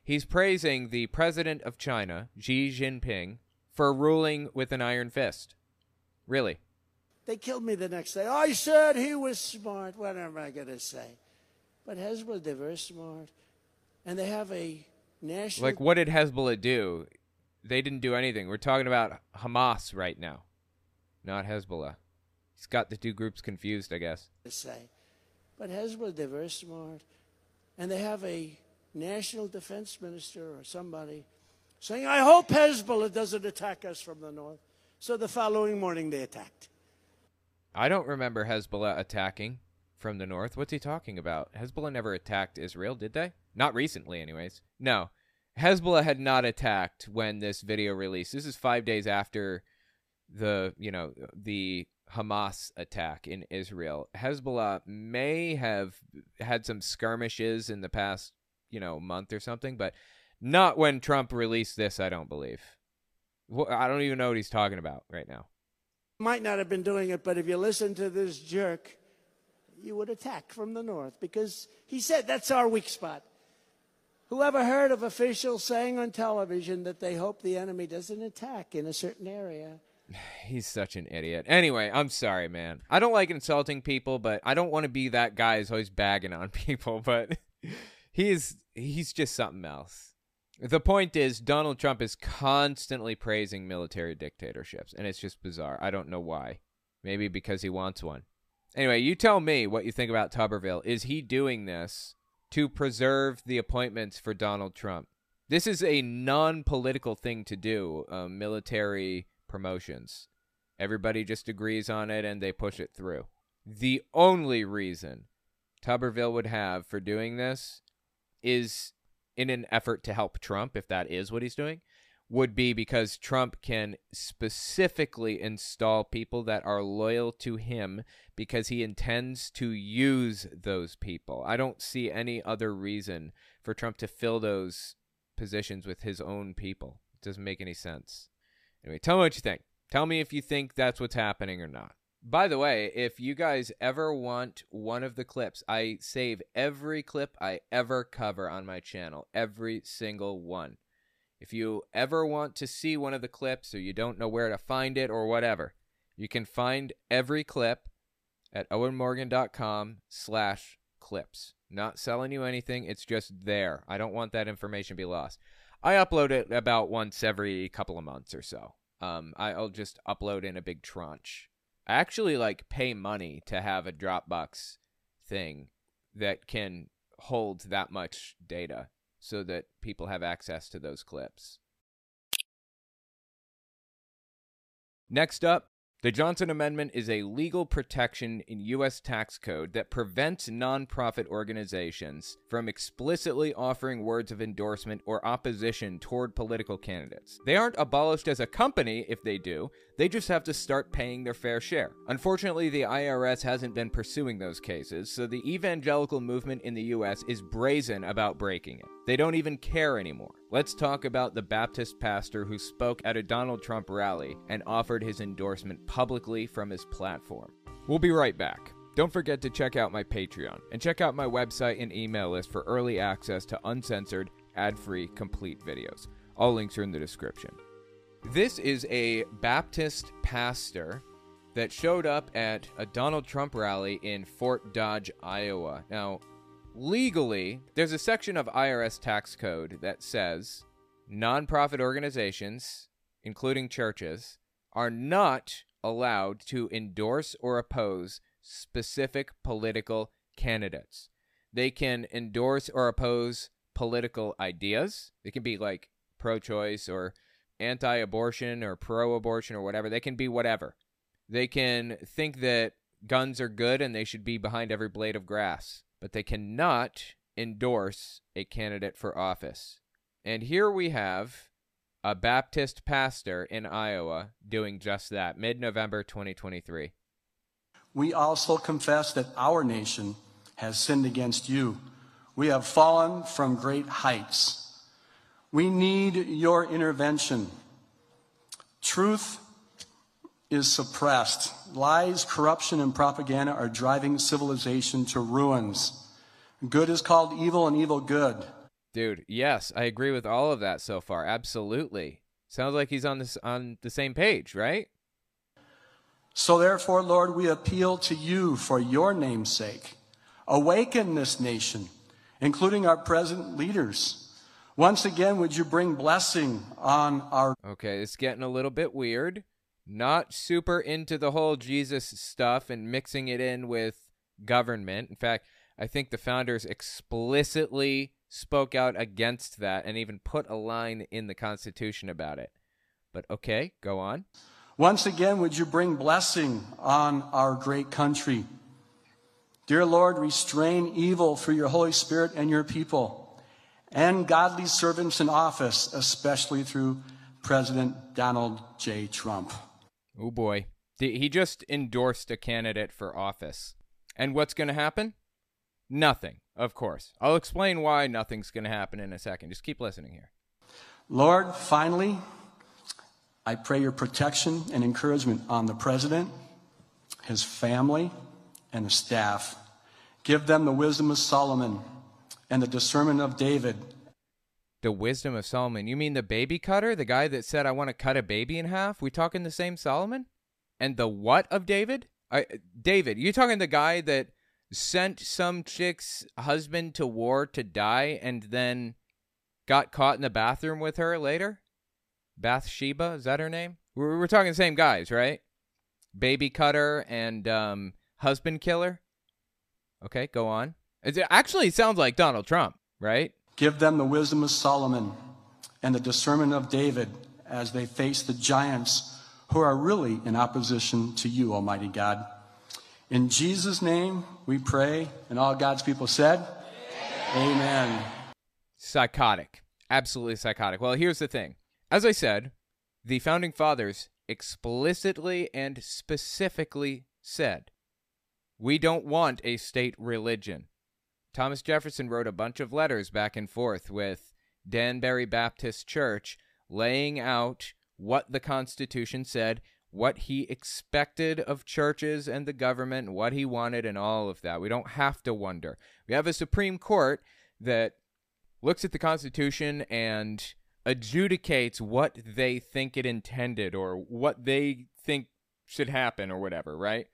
He's praising the president of China, Xi Jinping, for ruling with an iron fist. Really. They killed me the next day. I said he was smart. What am I going to say? But Hezbollah, they're very smart. And they have a national. Like, what did Hezbollah do? They didn't do anything. We're talking about Hamas right now, not Hezbollah. He's got the two groups confused, I guess. Say. But Hezbollah, they're very smart. And they have a national defense minister or somebody saying, I hope Hezbollah doesn't attack us from the north. So the following morning, they attacked. I don't remember Hezbollah attacking from the north. What's he talking about? Hezbollah never attacked Israel, did they? Not recently, anyways. No. Hezbollah had not attacked when this video released. This is five days after the, you know, the Hamas attack in Israel. Hezbollah may have had some skirmishes in the past, you know, month or something, but not when Trump released this, I don't believe. I don't even know what he's talking about right now. Might not have been doing it, but if you listen to this jerk, you would attack from the north because he said that's our weak spot. Whoever heard of officials saying on television that they hope the enemy doesn't attack in a certain area? He's such an idiot. Anyway, I'm sorry, man. I don't like insulting people, but I don't want to be that guy who's always bagging on people, but he's he's just something else. The point is Donald Trump is constantly praising military dictatorships, and it's just bizarre. I don't know why. Maybe because he wants one. Anyway, you tell me what you think about Tuberville. Is he doing this to preserve the appointments for Donald Trump? This is a non political thing to do, military promotions. Everybody just agrees on it and they push it through. The only reason Tuberville would have for doing this is in an effort to help Trump, if that is what he's doing, would be because Trump can specifically install people that are loyal to him because he intends to use those people. I don't see any other reason for Trump to fill those positions with his own people. It doesn't make any sense. Anyway, tell me what you think. Tell me if you think that's what's happening or not. By the way, if you guys ever want one of the clips, I save every clip I ever cover on my channel, every single one. If you ever want to see one of the clips or you don't know where to find it or whatever, you can find every clip at owenmorgan.com slash clips. Not selling you anything, it's just there. I don't want that information to be lost. I upload it about once every couple of months or so. Um, I'll just upload in a big tranche. I actually like pay money to have a Dropbox thing that can hold that much data so that people have access to those clips. Next up, the Johnson Amendment is a legal protection in U.S. tax code that prevents nonprofit organizations from explicitly offering words of endorsement or opposition toward political candidates. They aren't abolished as a company if they do, they just have to start paying their fair share. Unfortunately, the IRS hasn't been pursuing those cases, so the evangelical movement in the U.S. is brazen about breaking it. They don't even care anymore. Let's talk about the Baptist pastor who spoke at a Donald Trump rally and offered his endorsement publicly from his platform. We'll be right back. Don't forget to check out my Patreon and check out my website and email list for early access to uncensored, ad free, complete videos. All links are in the description. This is a Baptist pastor that showed up at a Donald Trump rally in Fort Dodge, Iowa. Now, legally, there's a section of IRS tax code that says nonprofit organizations, including churches, are not allowed to endorse or oppose specific political candidates. They can endorse or oppose political ideas. They can be like pro choice or anti abortion or pro abortion or whatever. They can be whatever. They can think that guns are good and they should be behind every blade of grass, but they cannot endorse a candidate for office. And here we have a Baptist pastor in Iowa doing just that, mid November 2023. We also confess that our nation has sinned against you. We have fallen from great heights. We need your intervention. Truth is suppressed. Lies, corruption, and propaganda are driving civilization to ruins. Good is called evil and evil good. Dude, yes, I agree with all of that so far. Absolutely. Sounds like he's on this on the same page, right? So therefore, Lord, we appeal to you for your name's sake. Awaken this nation, including our present leaders. Once again, would you bring blessing on our. Okay, it's getting a little bit weird. Not super into the whole Jesus stuff and mixing it in with government. In fact, I think the founders explicitly spoke out against that and even put a line in the Constitution about it. But okay, go on. Once again, would you bring blessing on our great country? Dear Lord, restrain evil through your Holy Spirit and your people, and godly servants in office, especially through President Donald J. Trump. Oh boy. He just endorsed a candidate for office. And what's going to happen? Nothing, of course. I'll explain why nothing's going to happen in a second. Just keep listening here. Lord, finally, I pray your protection and encouragement on the president, his family, and the staff. Give them the wisdom of Solomon and the discernment of David. The wisdom of Solomon. You mean the baby cutter? The guy that said, I want to cut a baby in half? We talking the same Solomon? And the what of David? I, David, you talking the guy that sent some chick's husband to war to die and then got caught in the bathroom with her later? Bathsheba, is that her name? We're, we're talking the same guys, right? Baby cutter and um, husband killer. Okay, go on. It actually sounds like Donald Trump, right? Give them the wisdom of Solomon and the discernment of David as they face the giants who are really in opposition to you, Almighty God. In Jesus' name we pray, and all God's people said, Amen. Psychotic. Absolutely psychotic. Well, here's the thing. As I said, the founding fathers explicitly and specifically said, we don't want a state religion. Thomas Jefferson wrote a bunch of letters back and forth with Danbury Baptist Church laying out what the Constitution said, what he expected of churches and the government, what he wanted, and all of that. We don't have to wonder. We have a Supreme Court that looks at the Constitution and adjudicates what they think it intended or what they think should happen or whatever, right?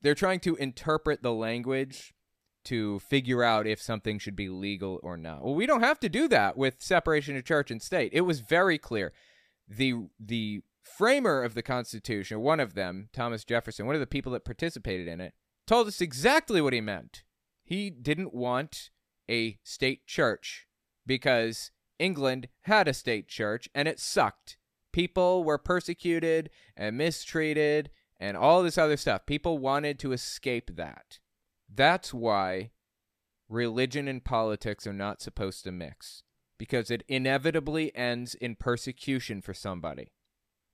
They're trying to interpret the language to figure out if something should be legal or not. Well, we don't have to do that with separation of church and state. It was very clear. The the framer of the Constitution, one of them, Thomas Jefferson, one of the people that participated in it, told us exactly what he meant. He didn't want a state church because England had a state church and it sucked. People were persecuted and mistreated and all this other stuff. People wanted to escape that. That's why religion and politics are not supposed to mix because it inevitably ends in persecution for somebody.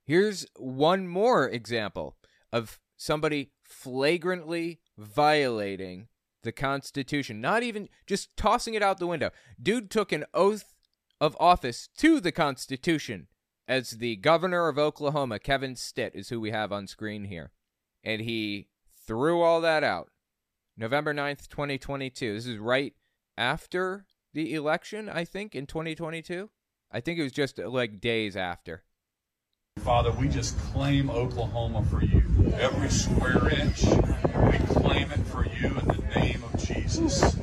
Here's one more example of somebody flagrantly violating the Constitution, not even just tossing it out the window. Dude took an oath of office to the Constitution as the governor of Oklahoma. Kevin Stitt is who we have on screen here. And he threw all that out. November 9th, 2022. This is right after the election, I think, in 2022. I think it was just uh, like days after. Father, we just claim Oklahoma for you. Every square inch, we claim it for you in the name of Jesus.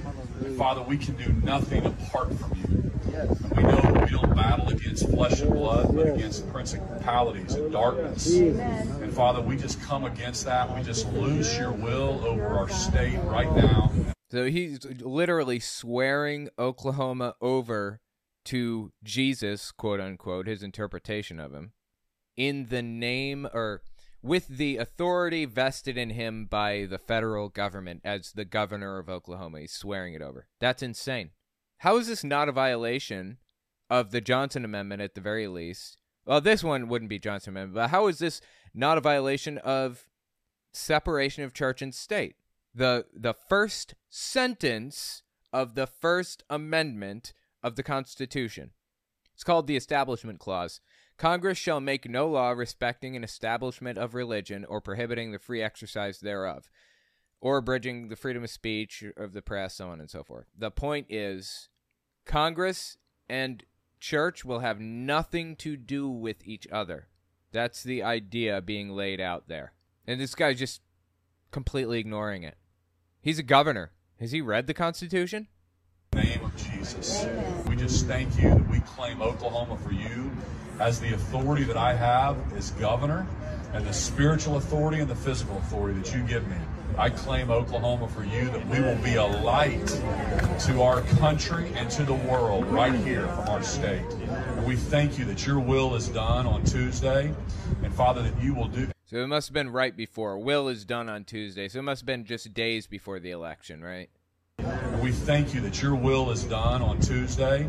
Father, we can do nothing apart from you. And we know don't battle against flesh and blood, but against principalities and darkness. And Father, we just come against that. We just loose your will over our state right now. So he's literally swearing Oklahoma over to Jesus, quote unquote, his interpretation of him, in the name or with the authority vested in him by the federal government as the governor of Oklahoma. He's swearing it over. That's insane. How is this not a violation of the Johnson Amendment at the very least? Well, this one wouldn't be Johnson Amendment, but how is this not a violation of separation of church and state? The the first sentence of the first amendment of the Constitution. It's called the Establishment Clause. Congress shall make no law respecting an establishment of religion or prohibiting the free exercise thereof, or abridging the freedom of speech of the press, so on and so forth. The point is, Congress and church will have nothing to do with each other. That's the idea being laid out there. And this guy's just completely ignoring it. He's a governor. Has he read the Constitution? name of Jesus. We just thank you that we claim Oklahoma for you as the authority that I have as governor and the spiritual authority and the physical authority that you give me. I claim Oklahoma for you that we will be a light to our country and to the world right here from our state. And we thank you that your will is done on Tuesday and Father that you will do So it must have been right before. Will is done on Tuesday. So it must have been just days before the election, right? We thank you that your will is done on Tuesday.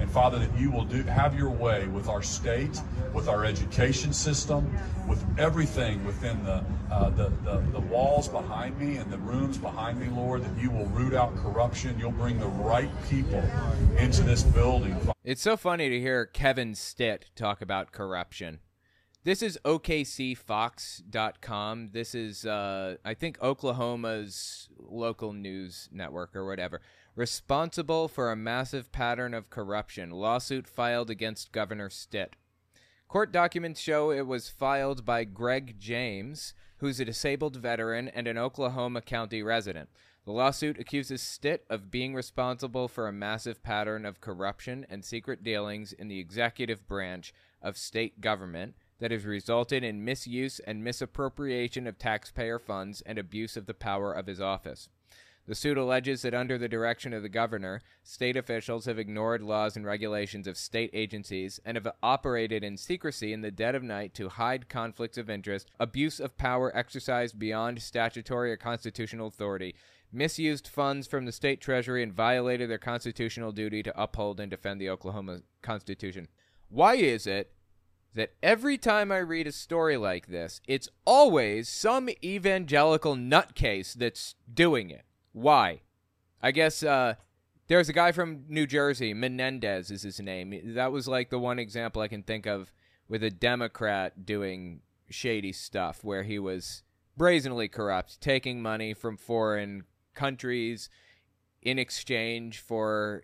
And Father, that you will do have your way with our state, with our education system, with everything within the, uh, the, the, the walls behind me and the rooms behind me, Lord, that you will root out corruption. You'll bring the right people into this building. It's so funny to hear Kevin Stitt talk about corruption. This is OKCFox.com. This is, uh, I think, Oklahoma's local news network or whatever. Responsible for a massive pattern of corruption. Lawsuit filed against Governor Stitt. Court documents show it was filed by Greg James, who's a disabled veteran and an Oklahoma County resident. The lawsuit accuses Stitt of being responsible for a massive pattern of corruption and secret dealings in the executive branch of state government that has resulted in misuse and misappropriation of taxpayer funds and abuse of the power of his office. The suit alleges that under the direction of the governor, state officials have ignored laws and regulations of state agencies and have operated in secrecy in the dead of night to hide conflicts of interest, abuse of power exercised beyond statutory or constitutional authority, misused funds from the state treasury, and violated their constitutional duty to uphold and defend the Oklahoma Constitution. Why is it that every time I read a story like this, it's always some evangelical nutcase that's doing it. Why? I guess uh, there's a guy from New Jersey, Menendez is his name. That was like the one example I can think of with a Democrat doing shady stuff where he was brazenly corrupt, taking money from foreign countries in exchange for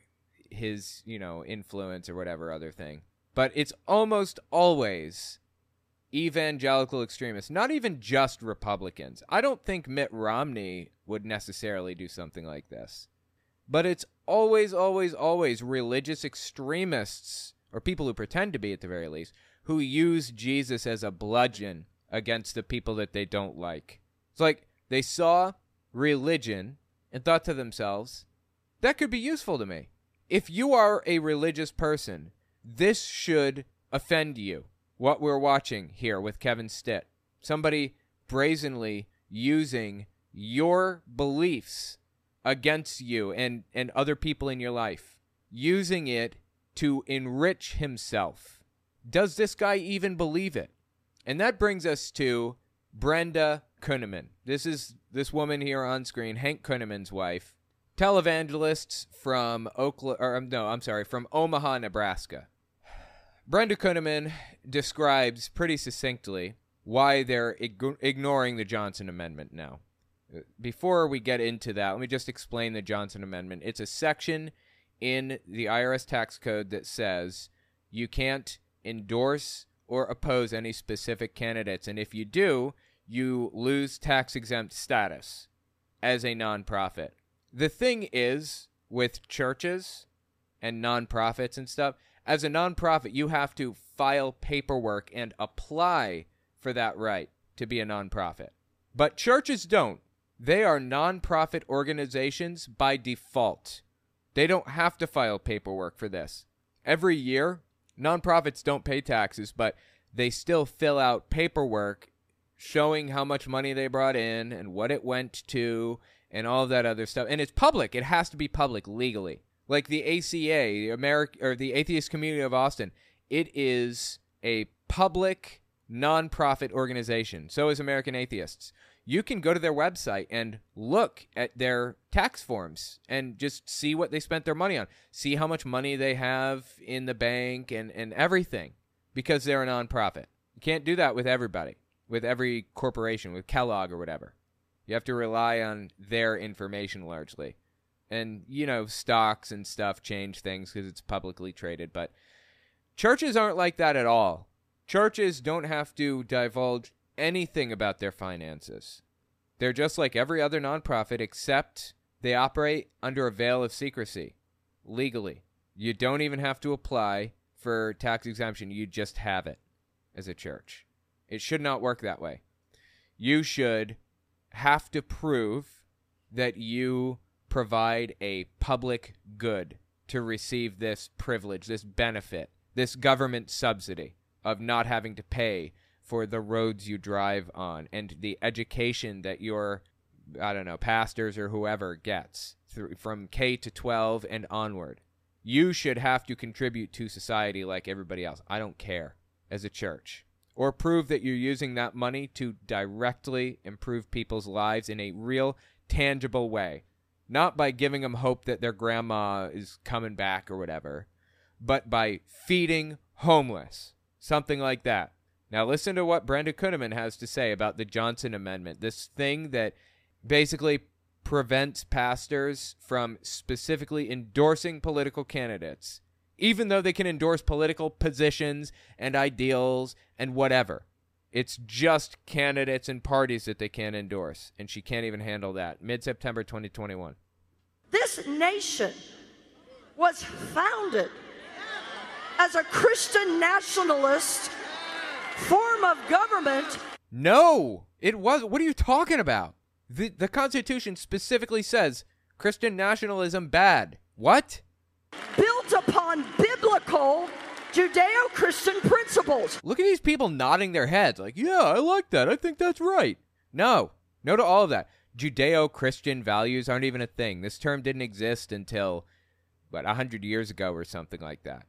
his, you know, influence or whatever other thing but it's almost always evangelical extremists, not even just Republicans. I don't think Mitt Romney would necessarily do something like this. But it's always, always, always religious extremists, or people who pretend to be at the very least, who use Jesus as a bludgeon against the people that they don't like. It's like they saw religion and thought to themselves, that could be useful to me. If you are a religious person this should offend you. What we're watching here with Kevin Stitt. Somebody brazenly using your beliefs against you and, and other people in your life, using it to enrich himself. Does this guy even believe it? And that brings us to Brenda Kunneman. This is this woman here on screen, Hank Kunneman's wife, televangelists from Oklahoma, or um, no, I'm sorry, from Omaha, Nebraska. Brenda Kunneman describes pretty succinctly why they're ig- ignoring the Johnson Amendment now. Uh, before we get into that, let me just explain the Johnson Amendment. It's a section in the IRS tax code that says you can't endorse or oppose any specific candidates. And if you do, you lose tax exempt status as a nonprofit. The thing is, with churches and nonprofits and stuff, as a nonprofit, you have to file paperwork and apply for that right to be a nonprofit. But churches don't. They are nonprofit organizations by default. They don't have to file paperwork for this. Every year, nonprofits don't pay taxes, but they still fill out paperwork showing how much money they brought in and what it went to and all that other stuff. And it's public. It has to be public legally like the ACA, the American or the Atheist Community of Austin, it is a public nonprofit organization. So is American Atheists. You can go to their website and look at their tax forms and just see what they spent their money on. See how much money they have in the bank and, and everything because they're a nonprofit. You can't do that with everybody, with every corporation, with Kellogg or whatever. You have to rely on their information largely and you know stocks and stuff change things because it's publicly traded but churches aren't like that at all. Churches don't have to divulge anything about their finances. They're just like every other nonprofit except they operate under a veil of secrecy legally. You don't even have to apply for tax exemption. You just have it as a church. It should not work that way. You should have to prove that you provide a public good to receive this privilege, this benefit, this government subsidy of not having to pay for the roads you drive on and the education that your I don't know, pastors or whoever gets th- from K to 12 and onward. You should have to contribute to society like everybody else. I don't care as a church. Or prove that you're using that money to directly improve people's lives in a real, tangible way. Not by giving them hope that their grandma is coming back or whatever, but by feeding homeless. Something like that. Now, listen to what Brenda Kunneman has to say about the Johnson Amendment, this thing that basically prevents pastors from specifically endorsing political candidates, even though they can endorse political positions and ideals and whatever. It's just candidates and parties that they can't endorse, and she can't even handle that. Mid September 2021. This nation was founded as a Christian nationalist form of government. No, it was. What are you talking about? The the Constitution specifically says Christian nationalism bad. What? Built upon biblical Judeo Christian principles. Look at these people nodding their heads like, yeah, I like that. I think that's right. No, no to all of that. Judeo Christian values aren't even a thing. This term didn't exist until, what, 100 years ago or something like that.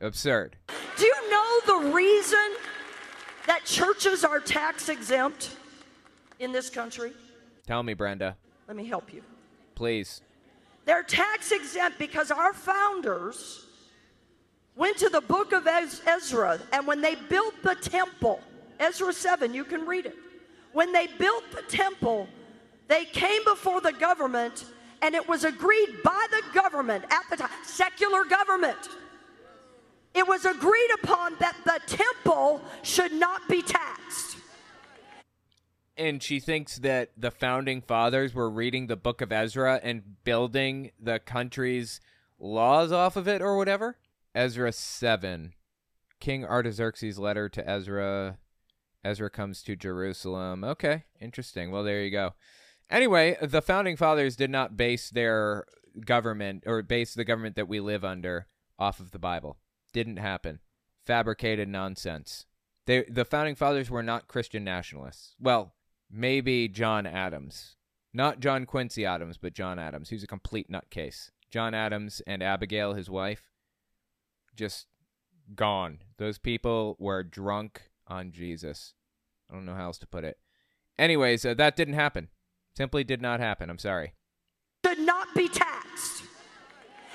Absurd. Do you know the reason that churches are tax exempt in this country? Tell me, Brenda. Let me help you. Please. They're tax exempt because our founders went to the book of Ezra, and when they built the temple, Ezra 7, you can read it. When they built the temple, they came before the government, and it was agreed by the government at the time, secular government. It was agreed upon that the temple should not be taxed. And she thinks that the founding fathers were reading the book of Ezra and building the country's laws off of it or whatever? Ezra 7. King Artaxerxes' letter to Ezra. Ezra comes to Jerusalem. Okay, interesting. Well, there you go. Anyway, the founding fathers did not base their government or base the government that we live under off of the Bible. Didn't happen. Fabricated nonsense. They, the founding fathers were not Christian nationalists. Well, maybe John Adams. Not John Quincy Adams, but John Adams. He's a complete nutcase. John Adams and Abigail, his wife, just gone. Those people were drunk on Jesus. I don't know how else to put it. Anyways, uh, that didn't happen. Simply did not happen. I'm sorry. Should not be taxed.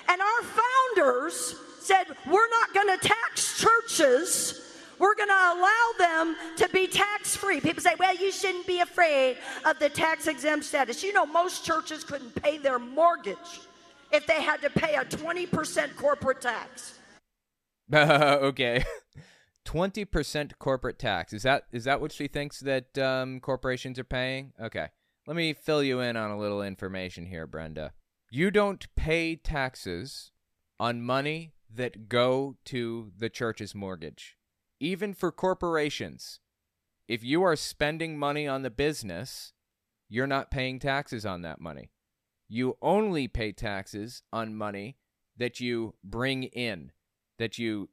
And our founders said, we're not going to tax churches. We're going to allow them to be tax free. People say, well, you shouldn't be afraid of the tax exempt status. You know, most churches couldn't pay their mortgage if they had to pay a 20% corporate tax. okay. 20% corporate tax. Is that is that what she thinks that um, corporations are paying? Okay. Let me fill you in on a little information here, Brenda. You don't pay taxes on money that go to the church's mortgage. Even for corporations, if you are spending money on the business, you're not paying taxes on that money. You only pay taxes on money that you bring in, that you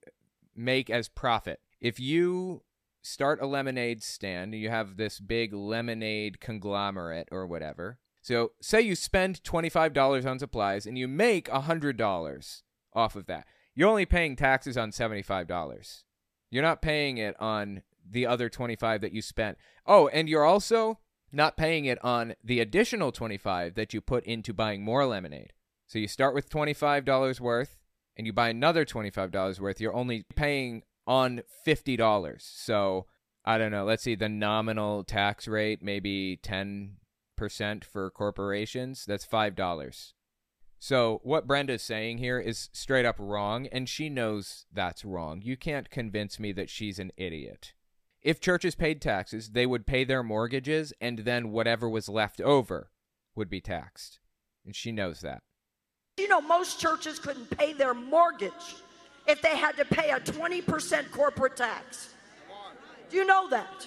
make as profit. If you start a lemonade stand, you have this big lemonade conglomerate or whatever. So, say you spend $25 on supplies and you make $100 off of that. You're only paying taxes on $75. You're not paying it on the other 25 that you spent. Oh, and you're also not paying it on the additional 25 that you put into buying more lemonade. So you start with $25 worth and you buy another $25 worth, you're only paying on $50. So I don't know, let's see the nominal tax rate maybe 10% for corporations, that's $5. So what Brenda's saying here is straight up wrong and she knows that's wrong. You can't convince me that she's an idiot. If churches paid taxes, they would pay their mortgages and then whatever was left over would be taxed. And she knows that. You know, most churches couldn't pay their mortgage if they had to pay a 20% corporate tax. Do you know that?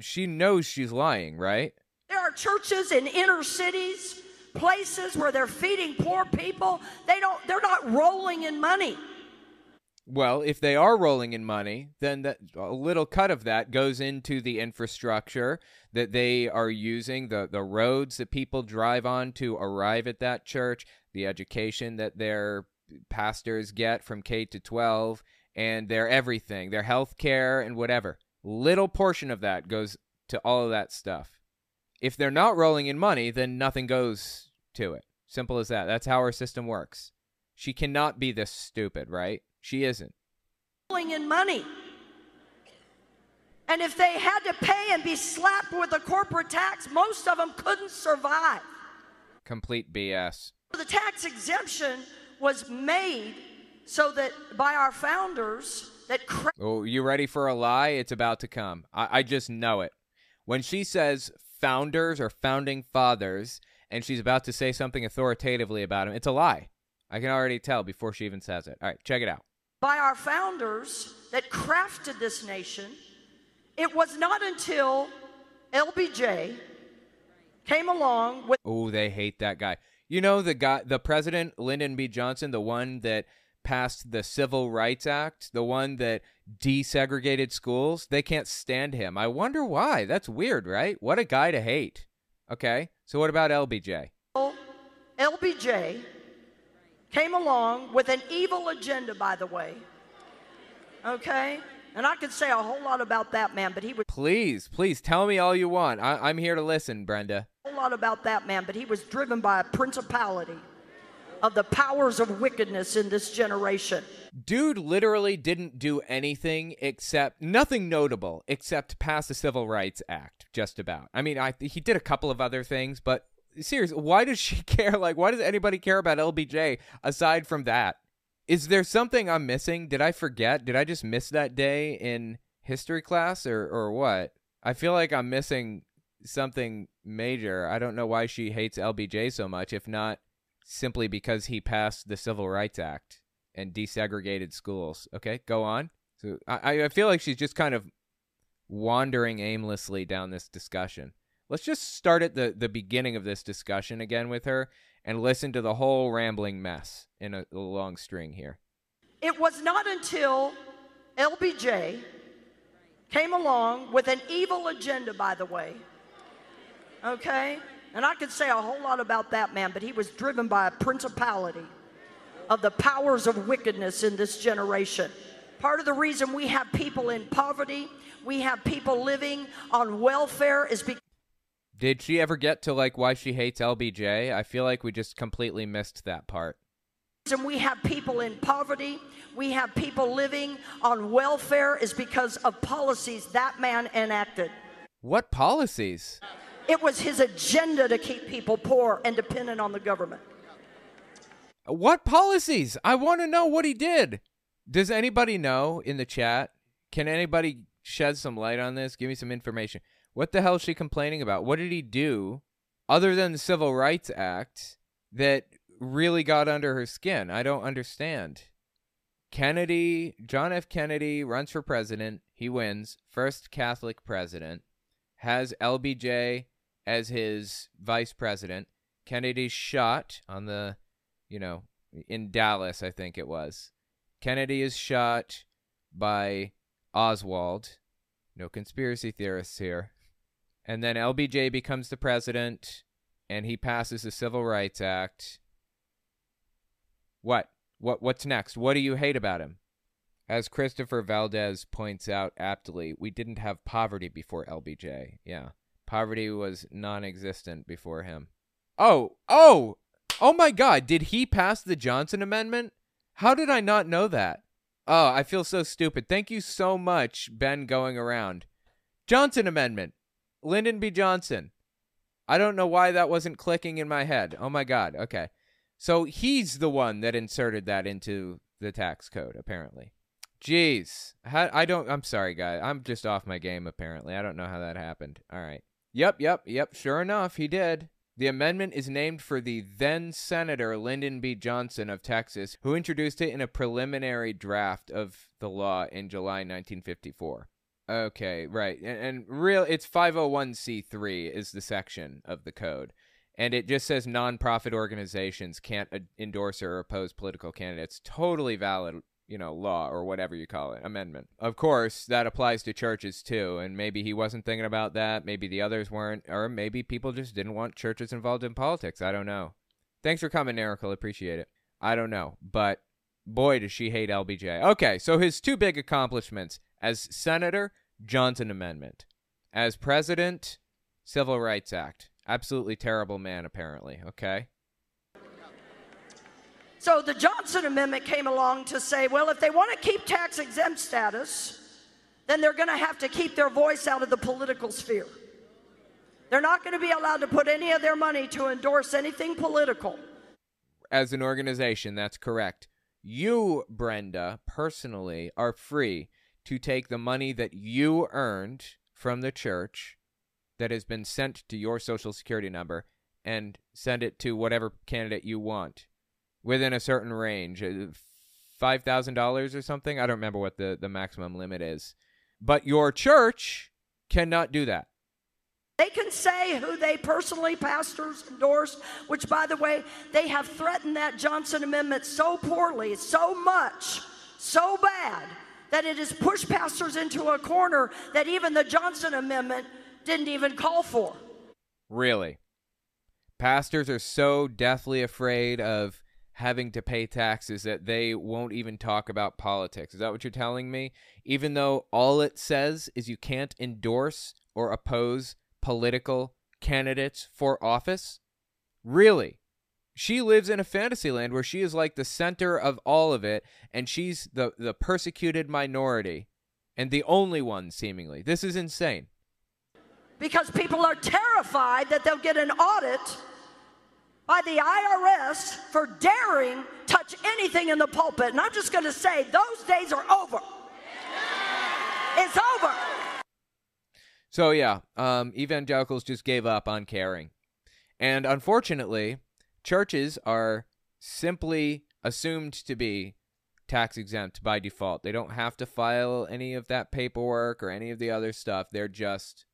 She knows she's lying, right? There are churches in inner cities, places where they're feeding poor people. They don't they're not rolling in money. Well, if they are rolling in money, then that a little cut of that goes into the infrastructure that they are using, the the roads that people drive on to arrive at that church, the education that their pastors get from K to 12, and their everything, their health care and whatever. Little portion of that goes to all of that stuff. If they're not rolling in money, then nothing goes to it. Simple as that. That's how our system works. She cannot be this stupid, right? She isn't. rolling in money. And if they had to pay and be slapped with a corporate tax, most of them couldn't survive. Complete BS. The tax exemption was made so that by our founders that cra- Oh, you ready for a lie? It's about to come. I, I just know it. When she says founders or founding fathers, and she's about to say something authoritatively about him, it's a lie. I can already tell before she even says it. All right, check it out. by our founders that crafted this nation, it was not until LBJ came along with Oh, they hate that guy. You know the guy, the president, Lyndon B. Johnson, the one that passed the Civil Rights Act, the one that desegregated schools. They can't stand him. I wonder why. That's weird, right? What a guy to hate. Okay, so what about LBJ? LBJ came along with an evil agenda, by the way. Okay? And I could say a whole lot about that man, but he was Please, please tell me all you want. I- I'm here to listen, Brenda. a whole lot about that man, but he was driven by a principality of the powers of wickedness in this generation. Dude literally didn't do anything except nothing notable except pass the Civil Rights Act, just about. I mean, I he did a couple of other things, but seriously, why does she care? Like, why does anybody care about LBJ aside from that? Is there something I'm missing? Did I forget? Did I just miss that day in history class or or what? I feel like I'm missing something major. I don't know why she hates LBJ so much, if not simply because he passed the Civil Rights Act and desegregated schools. Okay, go on. So I, I feel like she's just kind of wandering aimlessly down this discussion. Let's just start at the, the beginning of this discussion again with her and listen to the whole rambling mess in a, a long string here. It was not until LBJ came along with an evil agenda, by the way. Okay? And I could say a whole lot about that man, but he was driven by a principality of the powers of wickedness in this generation. Part of the reason we have people in poverty, we have people living on welfare, is because. Did she ever get to like why she hates LBJ? I feel like we just completely missed that part. reason we have people in poverty, we have people living on welfare is because of policies that man enacted. What policies? It was his agenda to keep people poor and dependent on the government. What policies? I want to know what he did. Does anybody know in the chat? Can anybody shed some light on this? Give me some information. What the hell is she complaining about? What did he do other than the Civil Rights Act that really got under her skin? I don't understand. Kennedy, John F. Kennedy runs for president. He wins. First Catholic president. Has LBJ as his vice president. Kennedy's shot on the, you know, in Dallas, I think it was. Kennedy is shot by Oswald. No conspiracy theorists here. And then LBJ becomes the president and he passes the Civil Rights Act. What? What what's next? What do you hate about him? As Christopher Valdez points out aptly, we didn't have poverty before LBJ. Yeah. Poverty was non-existent before him. Oh, oh. Oh my god, did he pass the Johnson amendment? How did I not know that? Oh, I feel so stupid. Thank you so much, Ben going around. Johnson amendment. Lyndon B. Johnson. I don't know why that wasn't clicking in my head. Oh my god. Okay. So he's the one that inserted that into the tax code apparently. Jeez. How, I don't I'm sorry guys. I'm just off my game apparently. I don't know how that happened. All right. Yep, yep, yep. Sure enough, he did. The amendment is named for the then Senator Lyndon B. Johnson of Texas, who introduced it in a preliminary draft of the law in July 1954. Okay, right. And, and real it's 501c3 is the section of the code. And it just says nonprofit organizations can't endorse or oppose political candidates. Totally valid you know, law or whatever you call it, amendment. Of course, that applies to churches too, and maybe he wasn't thinking about that, maybe the others weren't, or maybe people just didn't want churches involved in politics. I don't know. Thanks for coming, Erical. Appreciate it. I don't know, but boy, does she hate LBJ. Okay, so his two big accomplishments as senator, Johnson Amendment. As president, Civil Rights Act. Absolutely terrible man, apparently. Okay. So the Johnson Amendment came along to say, well, if they want to keep tax exempt status, then they're going to have to keep their voice out of the political sphere. They're not going to be allowed to put any of their money to endorse anything political. As an organization, that's correct. You, Brenda, personally, are free to take the money that you earned from the church that has been sent to your social security number and send it to whatever candidate you want within a certain range uh, $5,000 or something. I don't remember what the, the maximum limit is. But your church cannot do that. They can say who they personally, pastors, endorse, which, by the way, they have threatened that Johnson Amendment so poorly, so much, so bad, that it has pushed pastors into a corner that even the Johnson Amendment didn't even call for. Really? Pastors are so deathly afraid of having to pay taxes that they won't even talk about politics. Is that what you're telling me? Even though all it says is you can't endorse or oppose political candidates for office? Really? She lives in a fantasy land where she is like the center of all of it, and she's the, the persecuted minority and the only one, seemingly. This is insane. Because people are terrified that they'll get an audit by the IRS for daring touch anything in the pulpit. And I'm just going to say, those days are over. It's over. So yeah, um, evangelicals just gave up on caring, and unfortunately, churches are simply assumed to be tax exempt by default. They don't have to file any of that paperwork or any of the other stuff. They're just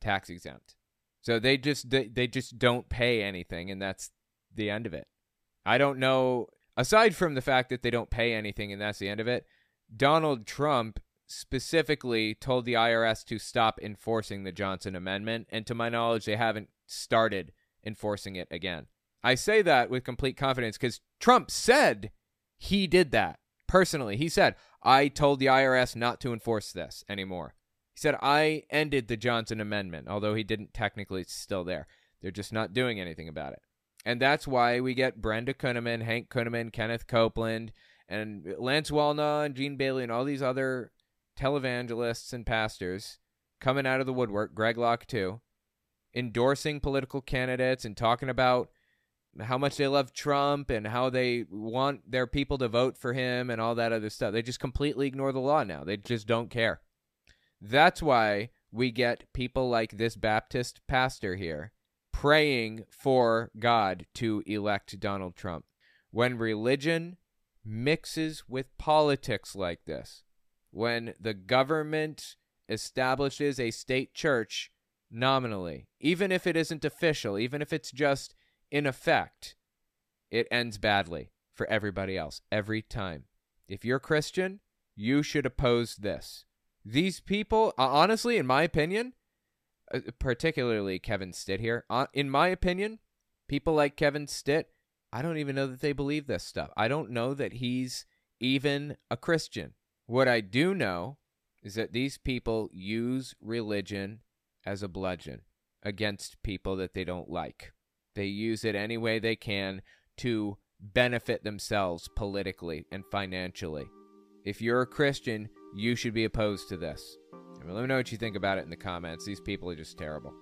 tax exempt. So they just they, they just don't pay anything and that's the end of it. I don't know aside from the fact that they don't pay anything and that's the end of it. Donald Trump specifically told the IRS to stop enforcing the Johnson Amendment, and to my knowledge, they haven't started enforcing it again. I say that with complete confidence because Trump said he did that personally. He said, I told the IRS not to enforce this anymore. He said, I ended the Johnson Amendment, although he didn't technically, it's still there. They're just not doing anything about it. And that's why we get Brenda Kunneman, Hank Kunneman, Kenneth Copeland, and Lance Wallnau and Gene Bailey and all these other televangelists and pastors coming out of the woodwork, Greg Locke too, endorsing political candidates and talking about how much they love Trump and how they want their people to vote for him and all that other stuff. They just completely ignore the law now. They just don't care. That's why we get people like this Baptist pastor here praying for God to elect Donald Trump. When religion mixes with politics like this, when the government establishes a state church nominally, even if it isn't official, even if it's just in effect, it ends badly for everybody else every time. If you're Christian, you should oppose this. These people, uh, honestly, in my opinion, uh, particularly Kevin Stitt here, uh, in my opinion, people like Kevin Stitt, I don't even know that they believe this stuff. I don't know that he's even a Christian. What I do know is that these people use religion as a bludgeon against people that they don't like. They use it any way they can to benefit themselves politically and financially. If you're a Christian, you should be opposed to this. I mean, let me know what you think about it in the comments. These people are just terrible.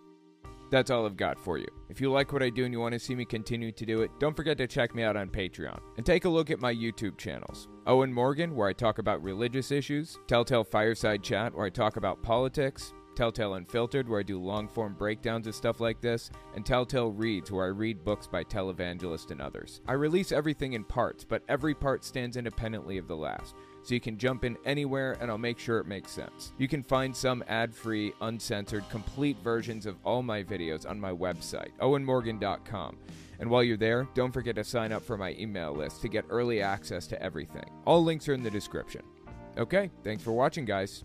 That's all I've got for you. If you like what I do and you want to see me continue to do it, don't forget to check me out on Patreon. And take a look at my YouTube channels Owen Morgan, where I talk about religious issues, Telltale Fireside Chat, where I talk about politics, Telltale Unfiltered, where I do long form breakdowns of stuff like this, and Telltale Reads, where I read books by televangelists and others. I release everything in parts, but every part stands independently of the last so you can jump in anywhere and I'll make sure it makes sense. You can find some ad free, uncensored, complete versions of all my videos on my website, owenmorgan.com. And while you're there, don't forget to sign up for my email list to get early access to everything. All links are in the description. Okay, thanks for watching, guys.